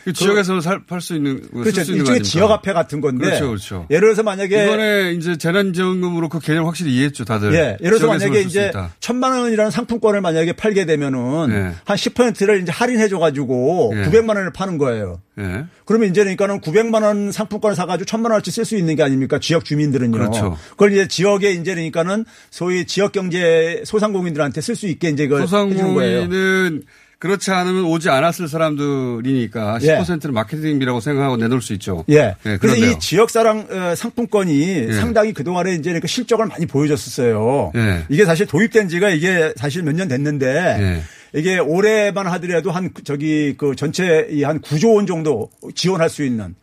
그 지역에서는 팔수 있는, 그렇죠. 쓸수 있는 아닙니까? 지역 화폐 같은 건데. 그렇죠, 그렇죠. 예를 들어서 만약에 이번에 이제 재난지원금으로 그 개념 확실히 이해했죠, 다들. 예. 예를 들어서 만약에 이제. 천만 원이라는 상품권을 만약에 팔게 되면은 예. 한 10%를 이제 할인해 줘 가지고 예. 900만 원을 파는 거예요. 예. 그러면 이제 그러니까는 900만 원 상품권을 사가지고 1000만 원어치 쓸 수 있는 게 아닙니까? 지역 주민들은요. 그렇죠. 그걸 이제 지역에 이제 그러니까는 소위 지역 경제 소상공인들한테 쓸 수 있게 이제 그걸 해주는 거예요. 소상공인은 그렇지 않으면 오지 않았을 사람들이니까 예. 10%는 마케팅비라고 생각하고 내놓을 수 있죠. 예. 예, 그래서 그런데요. 이 지역사랑 어, 상품권이 예. 상당히 그동안에 이제 그러니까 실적을 많이 보여줬었어요. 예. 이게 사실 도입된 지가 이게 사실 몇 년 됐는데 예. 이게 올해만 하더라도 한 저기 그 전체 이 한 9조 원 정도 지원할 수 있는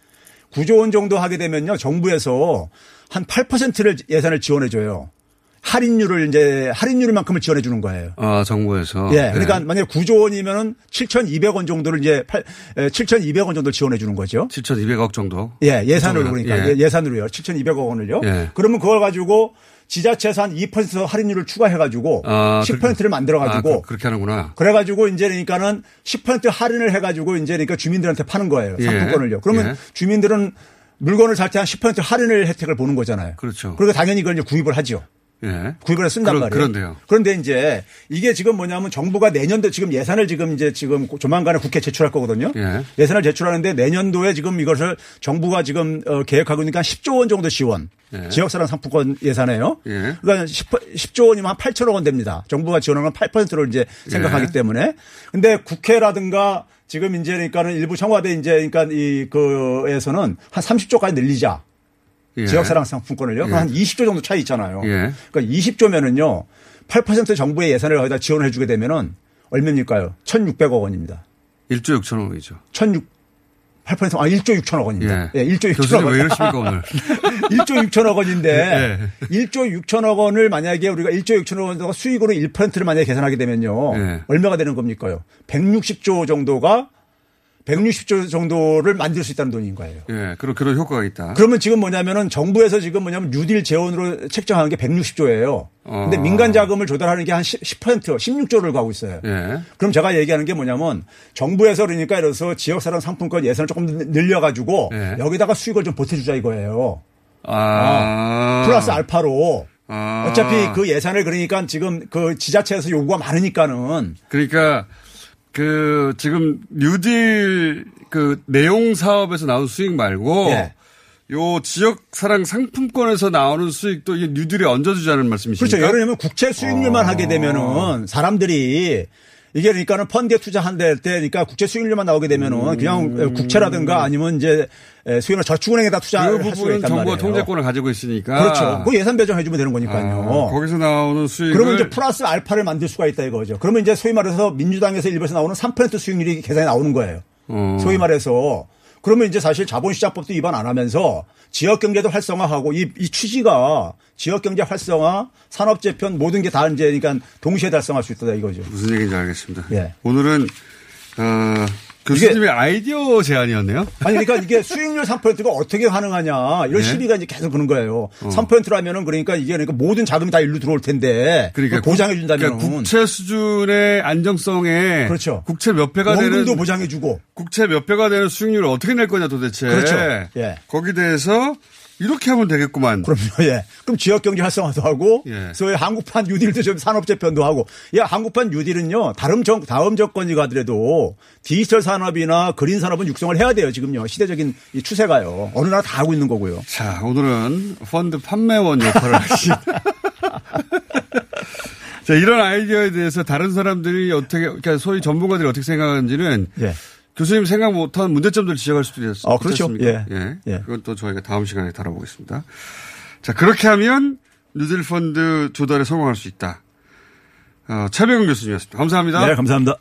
9조 원 정도 하게 되면요. 정부에서 한 8%를 예산을 지원해 줘요. 할인율을 이제 할인율만큼을 지원해 주는 거예요. 아, 정부에서. 예. 그러니까 만약에 9조 원이면은 7,200원 정도를 이제 8, 7,200원 정도 지원해 주는 거죠. 7,200억 정도. 예, 예산으로 그러니까 예. 예. 산으로요 7,200억 원을요. 예. 그러면 그걸 가지고 지자체에서 한 2% 할인율을 추가해 가지고 아, 10%를 만들어 아, 가지고 그, 그렇게 하는구나. 그래 가지고 이제 그러니까는 10% 할인을 해 가지고 이제 그러니까 주민들한테 파는 거예요. 예. 상품권을요. 그러면 예. 주민들은 물건을 살 때 한 10% 할인을 혜택을 보는 거잖아요. 그렇죠. 그리고 당연히 그걸 이제 구입을 하죠. 예. 구입을 그런- 말이에요. 그런데요. 그런데 이제 이게 지금 뭐냐면 정부가 내년도 지금 예산을 지금 이제 지금 조만간에 국회 제출할 거거든요. 예. 산을 제출하는데 내년도에 지금 이것을 정부가 지금 어, 계획하고 있으니까 10조 원 정도 지원. 예. 지역사랑 상품권 예산에요. 예. 그러니까 10, 조 원이면 한 8천억 원 됩니다. 정부가 지원하는 건 8%를 이제 생각하기 예. 때문에. 근데 국회라든가 지금 이제 그러니까는 일부 청와대 이제 그러니까 이 그에서는 한 30조까지 늘리자. 예. 지역사랑 상품권을요. 예. 한 20조 정도 차이 있잖아요. 예. 그러니까 20조면은요. 8% 정부의 예산을 거기다 지원을 해주게 되면은 얼마입니까요? 1,600억 원입니다. 1조 6천억 원이죠. 1,600 8%아 1조 6천억 원입니다. 예, 1조 6천억 교수님 원. 왜 이러십니까, 오늘? 1조 6천억 원인데 예. 1조 6천억 원을 만약에 우리가 1조 6천억 원 수익으로 1%를 만약에 계산하게 되면요. 예. 얼마가 되는 겁니까요? 160조 정도가 160조 정도를 만들 수 있다는 돈인 거예요. 예, 그런, 그런 효과가 있다. 그러면 지금 뭐냐면은 정부에서 지금 뭐냐면 뉴딜 재원으로 책정하는 게 160조예요. 근데 어. 민간 자금을 조달하는 게한 10, 10% 16조를 가고 있어요. 예. 그럼 제가 얘기하는 게 뭐냐면 정부에서 그러니까 이래서 지역사랑 상품권 예산을 조금 늘려가지고 예. 여기다가 수익을 좀 보태주자 이거예요. 아. 어, 플러스 알파로. 아. 어차피 그 예산을 그러니까 지금 그 지자체에서 요구가 많으니까는 그러니까 그 지금 뉴딜 그 내용 사업에서 나온 수익 말고 예. 요 지역 사랑 상품권에서 나오는 수익도 이게 뉴딜에 얹어주자는 말씀이십니까? 그렇죠. 예를 들면 국채 수익률만 아. 하게 되면은 사람들이 이게 그러니까는 펀드에 투자한다 때 그러니까 국채 수익률만 나오게 되면은 그냥 국채라든가 아니면 이제 수익이나 저축은행에다 그 투자할 수가 부분은 있단 정부가 말이에요. 통제권을 가지고 있으니까 그렇죠. 그 예산 배정해 주면 되는 거니까요. 아, 거기서 나오는 수익을 그러면 이제 플러스 알파를 만들 수가 있다 이거죠. 그러면 이제 소위 말해서 민주당에서 일부에서 나오는 3% 수익률이 계산이 나오는 거예요. 어. 소위 말해서 그러면 이제 사실 자본시장법도 위반 안 하면서 지역 경제도 활성화하고 이, 이 취지가 지역 경제 활성화, 산업 재편 모든 게 다 이제 그러니까 동시에 달성할 수 있다 이거죠. 무슨 얘기인지 알겠습니다. 예. 오늘은 어, 교수님의 아이디어 제안이었네요. 아니 그러니까 이게 수익률 3%가 어떻게 가능하냐 이런 네. 시비가 이제 계속 그런 거예요. 어. 3%라면은 그러니까 이게 그러니까 모든 자금이 다 일로 들어올 텐데 그러니까 보장해 준다면 그러니까 국채 수준의 안정성에 그렇죠. 국채 몇 배가 되는 원금도 보장해 주고 국채 몇 배가 되는 수익률을 어떻게 낼 거냐 도대체. 그렇죠. 예. 거기 대해서 이렇게 하면 되겠구만. 그럼요. 예. 그럼 지역 경제 활성화도 하고 예. 소위 한국판 뉴딜도 좀 산업 재 편도 하고 야 한국판 뉴딜은요 다음 정 다음 정권이 가더라도 디지털 산업이나 그린 산업은 육성을 해야 돼요 지금요 시대적인 이 추세가요 어느 나라 다 하고 있는 거고요. 자 오늘은 펀드 판매원 역할을 하신. 자 이런 아이디어에 대해서 다른 사람들이 어떻게 그러니까 소위 전문가들이 어떻게 생각하는지는 예. 교수님 생각 못한 문제점들 지적할 수도 있, 어, 그렇죠. 예. 예. 예. 그건 또 저희가 다음 시간에 다뤄보겠습니다. 자 그렇게 하면 뉴딜 펀드 조달에 성공할 수 있다. 어, 최백은 교수님이었습니다. 감사합니다. 네 감사합니다.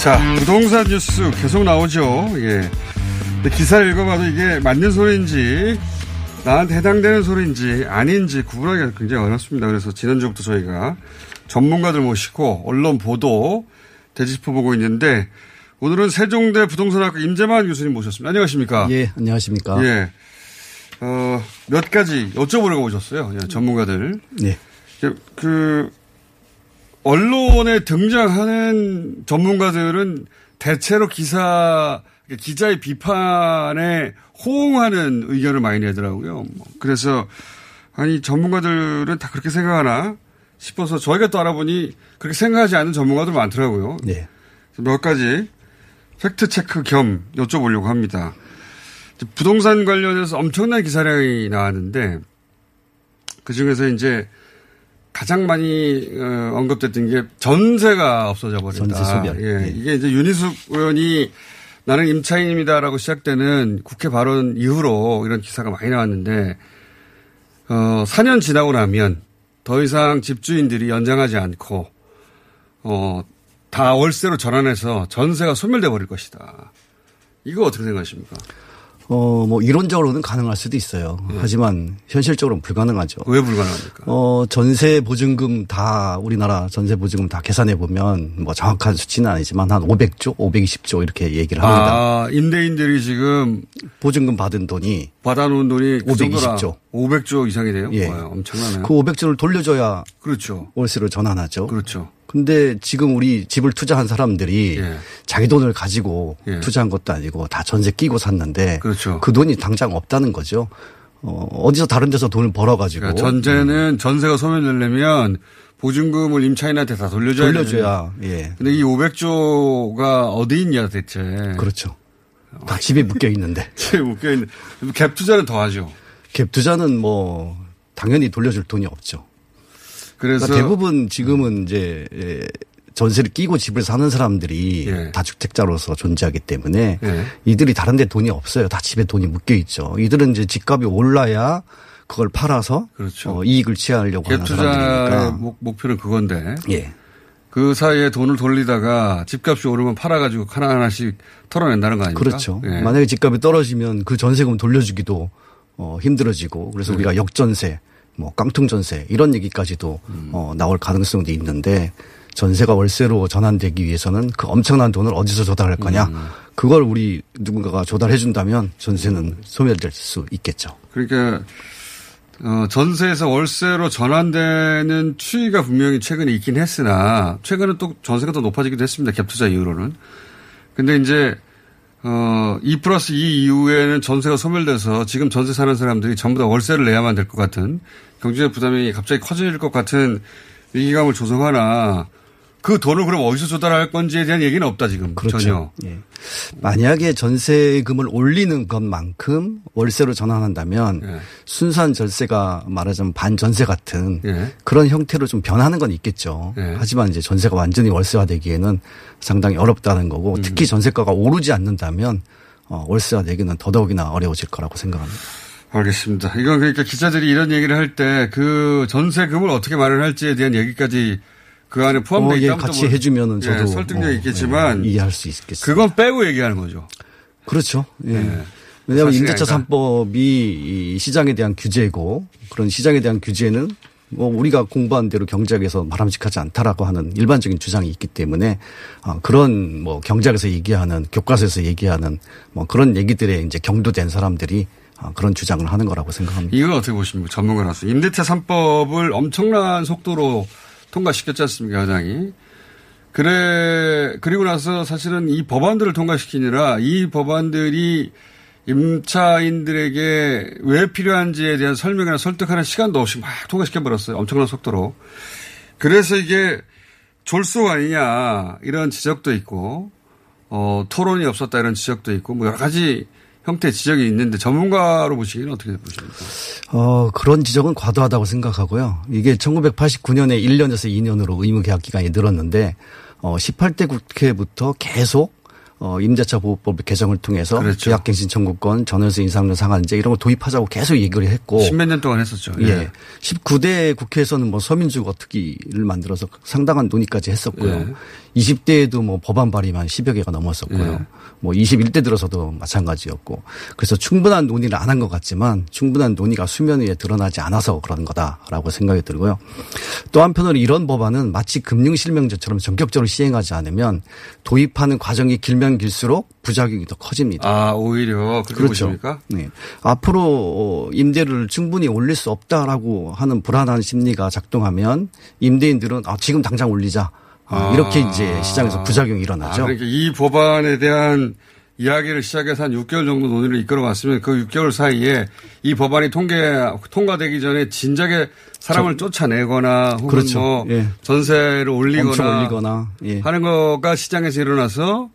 자, 부동산 뉴스 계속 나오죠. 예. 기사를 읽어봐도 이게 맞는 소리인지, 나한테 해당되는 소리인지 아닌지 구분하기가 굉장히 어렵습니다. 그래서 지난주부터 저희가 전문가들 모시고 언론 보도 되짚어보고 있는데, 오늘은 세종대 부동산학과 임재만 교수님 모셨습니다. 안녕하십니까? 예, 안녕하십니까? 예. 어, 몇 가지 여쭤보려고 오셨어요. 예, 전문가들. 예. 그, 그, 언론에 등장하는 전문가들은 대체로 기사, 기자의 비판에 호응하는 의견을 많이 내더라고요. 뭐 그래서, 아니, 전문가들은 다 그렇게 생각하나 싶어서 저희가 또 알아보니 그렇게 생각하지 않는 전문가들 많더라고요. 네. 몇 가지 팩트 체크 겸 여쭤보려고 합니다. 부동산 관련해서 엄청난 기사량이 나왔는데 그 중에서 이제 가장 많이 어, 언급됐던 게 전세가 없어져 버린다. 전세 소멸. 예. 예. 이게 이제 윤희숙 의원이 나는 임차인입니다라고 시작되는 국회 발언 이후로 이런 기사가 많이 나왔는데 어, 4년 지나고 나면 더 이상 집주인들이 연장하지 않고 어, 다 월세로 전환해서 전세가 소멸돼 버릴 것이다. 이거 어떻게 생각하십니까? 어, 뭐, 이론적으로는 가능할 수도 있어요. 하지만 현실적으로는 불가능하죠. 왜 불가능합니까? 어, 전세 보증금 다, 우리나라 전세 보증금 다 계산해 보면 뭐 정확한 수치는 아니지만 한 500조, 520조 이렇게 얘기를 합니다. 아, 임대인들이 지금 보증금 받은 돈이 받아놓은 돈이 그 520조. 500조 이상이 돼요? 예. 와, 엄청나네요. 그 500조를 돌려줘야 그렇죠. 월세로 전환하죠. 그렇죠. 근데 지금 우리 집을 투자한 사람들이 예. 자기 돈을 가지고 예. 투자한 것도 아니고 다 전세 끼고 샀는데 그렇죠. 그 돈이 당장 없다는 거죠. 어, 어디서 다른 데서 돈을 벌어가지고 그러니까 전제는 전세가 소멸되려면 보증금을 임차인한테 다 돌려줘야 돌려줘야. 예 근데 이 500조가 어디 있냐 대체. 그렇죠. 다 집에 묶여 있는데 집에 묶여 있는 갭 투자는 더 하죠. 갭 투자는 뭐 당연히 돌려줄 돈이 없죠. 그래서 그러니까 대부분 지금은 이제 예, 전세를 끼고 집을 사는 사람들이 예. 다주택자로서 존재하기 때문에 예. 이들이 다른 데 돈이 없어요. 다 집에 돈이 묶여 있죠. 이들은 이제 집값이 올라야 그걸 팔아서 어, 이익을 취하려고 갭 하는 사람들이니까. 목, 목표는 그건데. 예. 그 사이에 돈을 돌리다가 집값이 오르면 팔아가지고 하나하나씩 털어낸다는 거 아닙니까? 그렇죠. 예. 만약에 집값이 떨어지면 그 전세금 돌려주기도 어, 힘들어지고 네. 그래서 우리가 역전세, 뭐 깡통 전세 이런 얘기까지도 음. 어, 나올 가능성도 있는데 전세가 월세로 전환되기 위해서는 그 엄청난 돈을 어디서 조달할 거냐. 음. 그걸 우리 누군가가 조달해 준다면 전세는 소멸될 수 있겠죠. 그러니까 어, 전세에서 월세로 전환되는 추이가 분명히 최근에 있긴 했으나 최근에 또 전세가 더 높아지기도 했습니다. 갭투자 이후로는. 근데 이제 어, 2 플러스 2 이후에는 전세가 소멸돼서 지금 전세 사는 사람들이 전부 다 월세를 내야만 될 것 같은 경제적 부담이 갑자기 커질 것 같은 위기감을 조성하나 그 돈을 그럼 어디서 조달할 건지에 대한 얘기는 없다 지금 그렇죠. 전혀. 예. 만약에 전세금을 올리는 것만큼 월세로 전환한다면 예. 순수한 전세가 말하자면 반전세 같은 예. 그런 형태로 좀 변하는 건 있겠죠. 하지만 이제 전세가 완전히 월세화되기에는 상당히 어렵다는 거고 음. 특히 전세가가 오르지 않는다면 어, 월세화되기는 더더욱이나 어려워질 거라고 생각합니다. 알겠습니다. 이건 그러니까 기자들이 이런 얘기를 할 때 그 전세금을 어떻게 마련할지에 대한 얘기까지 그 안에 포함되어 어, 예, 있다면 같이 해주면은 저도 설득력 뭐, 있겠지만 예, 이해할 수 있겠습니다. 그건 빼고 얘기하는 거죠. 그렇죠. 예. 네. 왜냐하면 임대차 아니다. 3법이 이 시장에 대한 규제고 그런 시장에 대한 규제는 뭐 우리가 공부한 대로 경제학에서 바람직하지 않다라고 하는 일반적인 주장이 있기 때문에 어, 그런 뭐 경제학에서 얘기하는 교과서에서 얘기하는 뭐 그런 얘기들에 이제 경도된 사람들이 어, 그런 주장을 하는 거라고 생각합니다. 이건 어떻게 보십니까? 전문가로서. 임대차 3법을 엄청난 속도로 통과시켰지 않습니까? 여당이. 그래, 그리고 나서 사실은 이 법안들을 통과시키느라 이 법안들이 임차인들에게 왜 필요한지에 대한 설명이나 설득하는 시간도 없이 막 통과시켜버렸어요. 엄청난 속도로. 그래서 이게 졸속 아니냐 이런 지적도 있고, 어, 토론이 없었다 이런 지적도 있고, 뭐 여러 가지 형태의 지적이 있는데 전문가로 보시기는 어떻게 보십니까? 어, 그런 지적은 과도하다고 생각하고요. 이게 1989년에 1년에서 2년으로 의무 계약 기간이 늘었는데, 어, 18대 국회부터 계속 어, 임대차 보호법 개정을 통해서 그렇죠. 계약갱신 청구권, 전월세 인상률 상한제 이런 거 도입하자고 계속 얘기를 했고 십몇 년 동안 했었죠. 예. 예. 19대 국회에서는 뭐 서민주거 특위를 만들어서 상당한 논의까지 했었고요. 예. 20대에도 뭐 법안 발의만 10여 개가 넘었었고요. 예. 뭐 21대 들어서도 마찬가지였고. 그래서 충분한 논의를 안 한 것 같지만 충분한 논의가 수면 위에 드러나지 않아서 그런 거다라고 생각이 들고요. 또 한편으로 이런 법안은 마치 금융실명제처럼 전격적으로 시행하지 않으면 도입하는 과정이 길면 길수록 부작용이 더 커집니다. 아, 오히려 그렇게 보십니까? 네. 앞으로 어, 임대료를 충분히 올릴 수 없다라고 하는 불안한 심리가 작동하면 임대인들은 아, 지금 당장 올리자. 아, 이렇게 이제 시장에서 부작용이 일어나죠. 아, 그러니까 이 법안에 대한 이야기를 시작해서 한 6개월 정도 논의를 이끌어갔으면 그 6개월 사이에 이 법안이 통계, 통과되기 전에 진작에 사람을 쫓아내거나 혹은 그렇죠. 뭐 예. 전세를 올리거나, 올리거나, 예. 하는 거가 시장에서 일어나서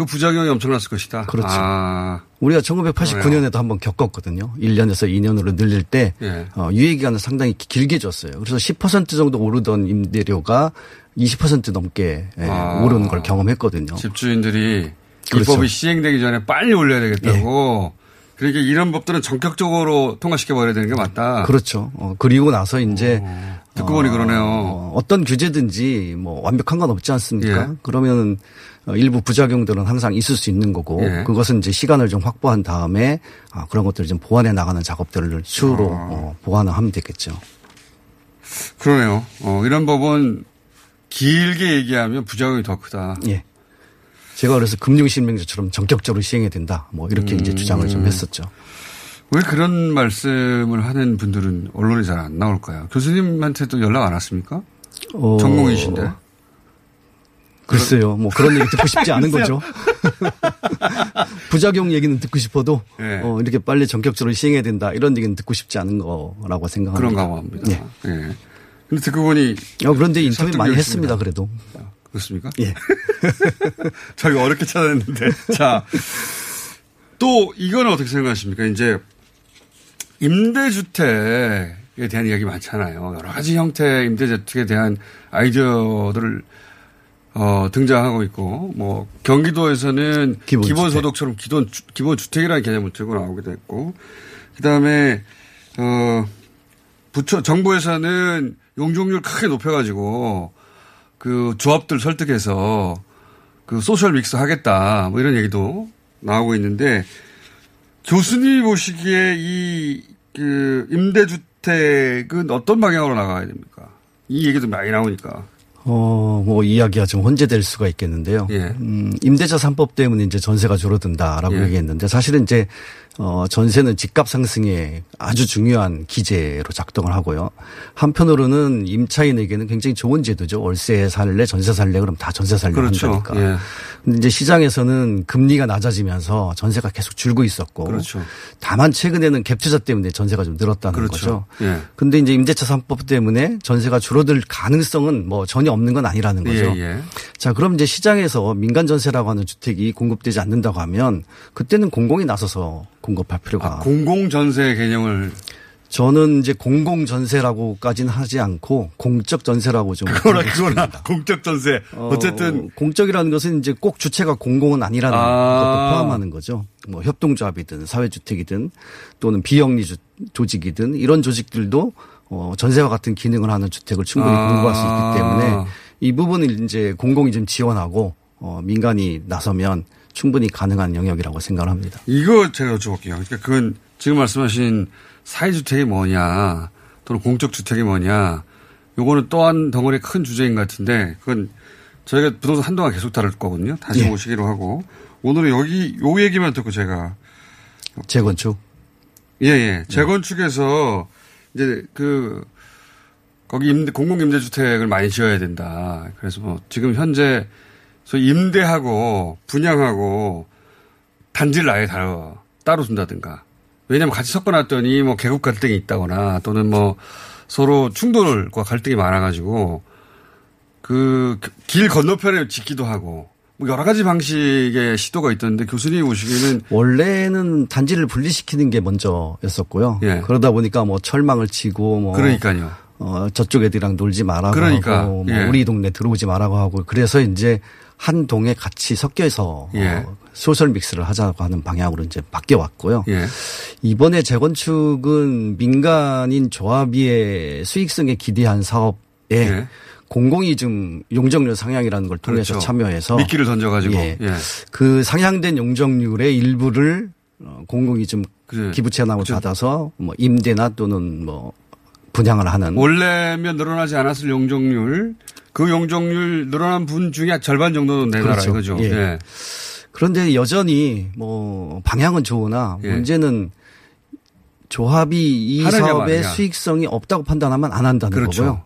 그 부작용이 엄청났을 것이다. 그렇죠. 아, 우리가 1989년에도 한번 겪었거든요. 1년에서 2년으로 늘릴 때 예. 어, 유예 기간을 상당히 기- 길게 줬어요. 그래서 10% 정도 오르던 임대료가 20% 넘게 예, 아. 오르는 걸 경험했거든요. 집주인들이 이 그렇죠. 법이 시행되기 전에 빨리 올려야 되겠다고 그러니까 이런 법들은 전격적으로 통과시켜 버려야 되는 게 맞다. 그렇죠. 어, 그리고 나서 이제 듣고 보니 그러네요. 어, 어떤 규제든지 뭐 완벽한 건 없지 않습니까? 예. 그러면 어, 일부 부작용들은 항상 있을 수 있는 거고 예. 그것은 이제 시간을 좀 확보한 다음에 아, 그런 것들을 좀 보완해 나가는 작업들을 추후로 아. 어, 보완을 하면 되겠죠. 그러네요. 어, 이런 법은 길게 얘기하면 부작용이 더 크다. 예. 제가 그래서 금융실명제처럼 전격적으로 시행해야 된다. 뭐 이렇게 이제 음. 주장을 좀 했었죠. 왜 그런 말씀을 하는 분들은 언론에 잘 안 나올까요? 교수님한테도 연락 안 왔습니까? 어, 전공이신데. 글쎄요. 뭐 그런 얘기 듣고 싶지 않은 거죠. 부작용 얘기는 듣고 싶어도 예. 어, 이렇게 빨리 전격적으로 시행해야 된다. 이런 얘기는 듣고 싶지 않은 거라고 생각합니다. 그런가 봅니다. 예. 예. 근데 듣고 보니. 어, 그런데 인터뷰 많이 했습니다. 그래도. 그렇습니까? 예. 저희가 어렵게 찾아냈는데. 자. 또 이거는 어떻게 생각하십니까? 이제 임대주택에 대한 이야기 많잖아요. 여러 가지 형태의 임대주택에 대한 아이디어들을 어, 등장하고 있고, 뭐, 경기도에서는 기본주택. 기본소득처럼 기본, 주- 기본 주택이라는 개념을 들고 나오기도 했고, 그 다음에, 어, 부처, 정부에서는 용적률 크게 높여 가지고, 그 조합들 설득해서 그 소셜 믹스 하겠다, 뭐 이런 얘기도 나오고 있는데, 교수님이 보시기에 이, 그, 임대주택은 어떤 방향으로 나가야 됩니까? 이 얘기도 많이 나오니까. 어, 뭐 이야기가 좀 혼재될 수가 있겠는데요. 예. 음, 임대차 3법 때문에 이제 전세가 줄어든다라고 예. 얘기했는데 사실은 이제 어, 전세는 집값 상승에 아주 중요한 기제로 작동을 하고요. 한편으로는 임차인에게는 굉장히 좋은 제도죠. 월세 살래, 전세 살래, 그럼 다 전세 살래 그렇죠. 한다니까. 예. 근데 이제 시장에서는 금리가 낮아지면서 전세가 계속 줄고 있었고. 그렇죠. 다만 최근에는 갭 투자 때문에 전세가 좀 늘었다는 그렇죠. 거죠. 예. 근데 이제 임대차 3법 때문에 전세가 줄어들 가능성은 뭐 전혀 없는 건 아니라는 거죠. 예, 예. 자, 그럼 이제 시장에서 민간 전세라고 하는 주택이 공급되지 않는다고 하면 그때는 공공이 나서서 공급할 필요가. 아, 공공 전세 개념을. 저는 이제 공공 전세라고까지는 하지 않고 공적 전세라고 좀. 그거나 그거나 공적 전세. 어, 어쨌든 공적이라는 것은 이제 꼭 주체가 공공은 아니라는 아. 것도 포함하는 거죠. 뭐 협동조합이든 사회주택이든 또는 비영리 주- 조직이든 이런 조직들도 어, 전세와 같은 기능을 하는 주택을 충분히 아. 공급할 수 있기 때문에 이 부분을 이제 공공이 좀 지원하고 어, 민간이 나서면 충분히 가능한 영역이라고 생각을 합니다. 이거 제가 여쭤볼게요. 그러니까 그건 지금 말씀하신 사회주택이 뭐냐 또는 공적주택이 뭐냐 요거는 또한 덩어리 큰 주제인 것 같은데 그건 저희가 부동산 한동안 계속 다룰 거거든요. 다시 예. 모시기로 하고 오늘은 여기 요 얘기만 듣고 제가 재건축. 예, 예. 재건축에서 이제 그 거기 임대, 공공임대주택을 많이 지어야 된다. 그래서 뭐 지금 현재 소위 임대하고 분양하고 단지를 아예 따로, 따로 둔다든가. 왜냐면 같이 섞어놨더니 뭐 계급 갈등이 있다거나 또는 뭐 서로 충돌과 갈등이 많아가지고 그 길 건너편에 짓기도 하고 뭐 여러 가지 방식의 시도가 있던데 교수님이 보시기에는 원래는 단지를 분리시키는 게 먼저였었고요. 예. 그러다 보니까 뭐 철망을 치고 뭐 그러니까요. 어, 저쪽 애들이랑 놀지 말라고 그러니까, 하고 뭐 예. 우리 동네 들어오지 말라고 하고 그래서 이제 한 동에 같이 섞여서 예. 어, 소셜 믹스를 하자고 하는 방향으로 이제 바뀌어 왔고요. 예. 이번에 재건축은 민간인 조합의 수익성에 기대한 사업에 예. 공공이 좀 용적률 상향이라는 걸 통해서 그렇죠. 참여해서 미끼를 던져가지고. 예. 예. 그 상향된 용적률의 일부를 어, 공공이 좀 그래. 기부 체납을 그렇죠. 받아서 뭐 임대나 또는 뭐 분양을 하는 원래면 늘어나지 않았을 용적률, 그 용적률 늘어난 분 중에 절반 정도는 내놔라 그렇죠. 이거죠. 예. 예. 그런데 여전히 뭐 방향은 좋으나 예. 문제는 조합이 이 사업의. 수익성이 없다고 판단하면 안 한다는 그렇죠. 거고요.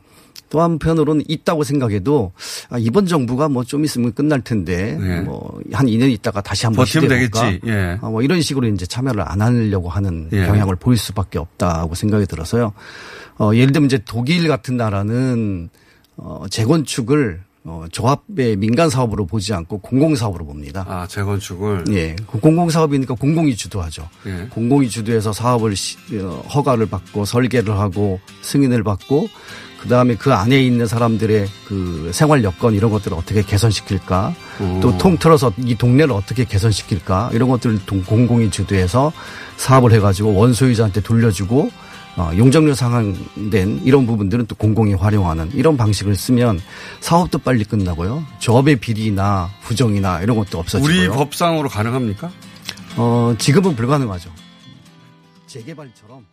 또 한편으로는 있다고 생각해도 아, 이번 정부가 뭐 좀 있으면 끝날 텐데 예. 뭐한 2년 있다가 다시 한번 버티면? 되겠지. 예. 아, 뭐 이런 식으로 이제 참여를 안 하려고 하는 예. 경향을 보일 수밖에 없다고 생각이 들어서요. 어, 예를 들면 이제 독일 같은 나라는 어, 재건축을 어, 조합의 민간 사업으로 보지 않고 공공 사업으로 봅니다. 아 재건축을 예, 그 공공 사업이니까 공공이 주도하죠. 예. 공공이 주도해서 사업을 시- 어, 허가를 받고 설계를 하고 승인을 받고 그 다음에 그 안에 있는 사람들의 그 생활 여건 이런 것들을 어떻게 개선시킬까 또 통틀어서 이 동네를 어떻게 개선시킬까 이런 것들을 동- 공공이 주도해서 사업을 해가지고 원소유자한테 돌려주고 어, 용적률 상한된 이런 부분들은 또 공공이 활용하는 이런 방식을 쓰면 사업도 빨리 끝나고요. 조합의 비리나 부정이나 이런 것도 없어지고요. 우리 법상으로 가능합니까? 어, 지금은 불가능하죠. 재개발처럼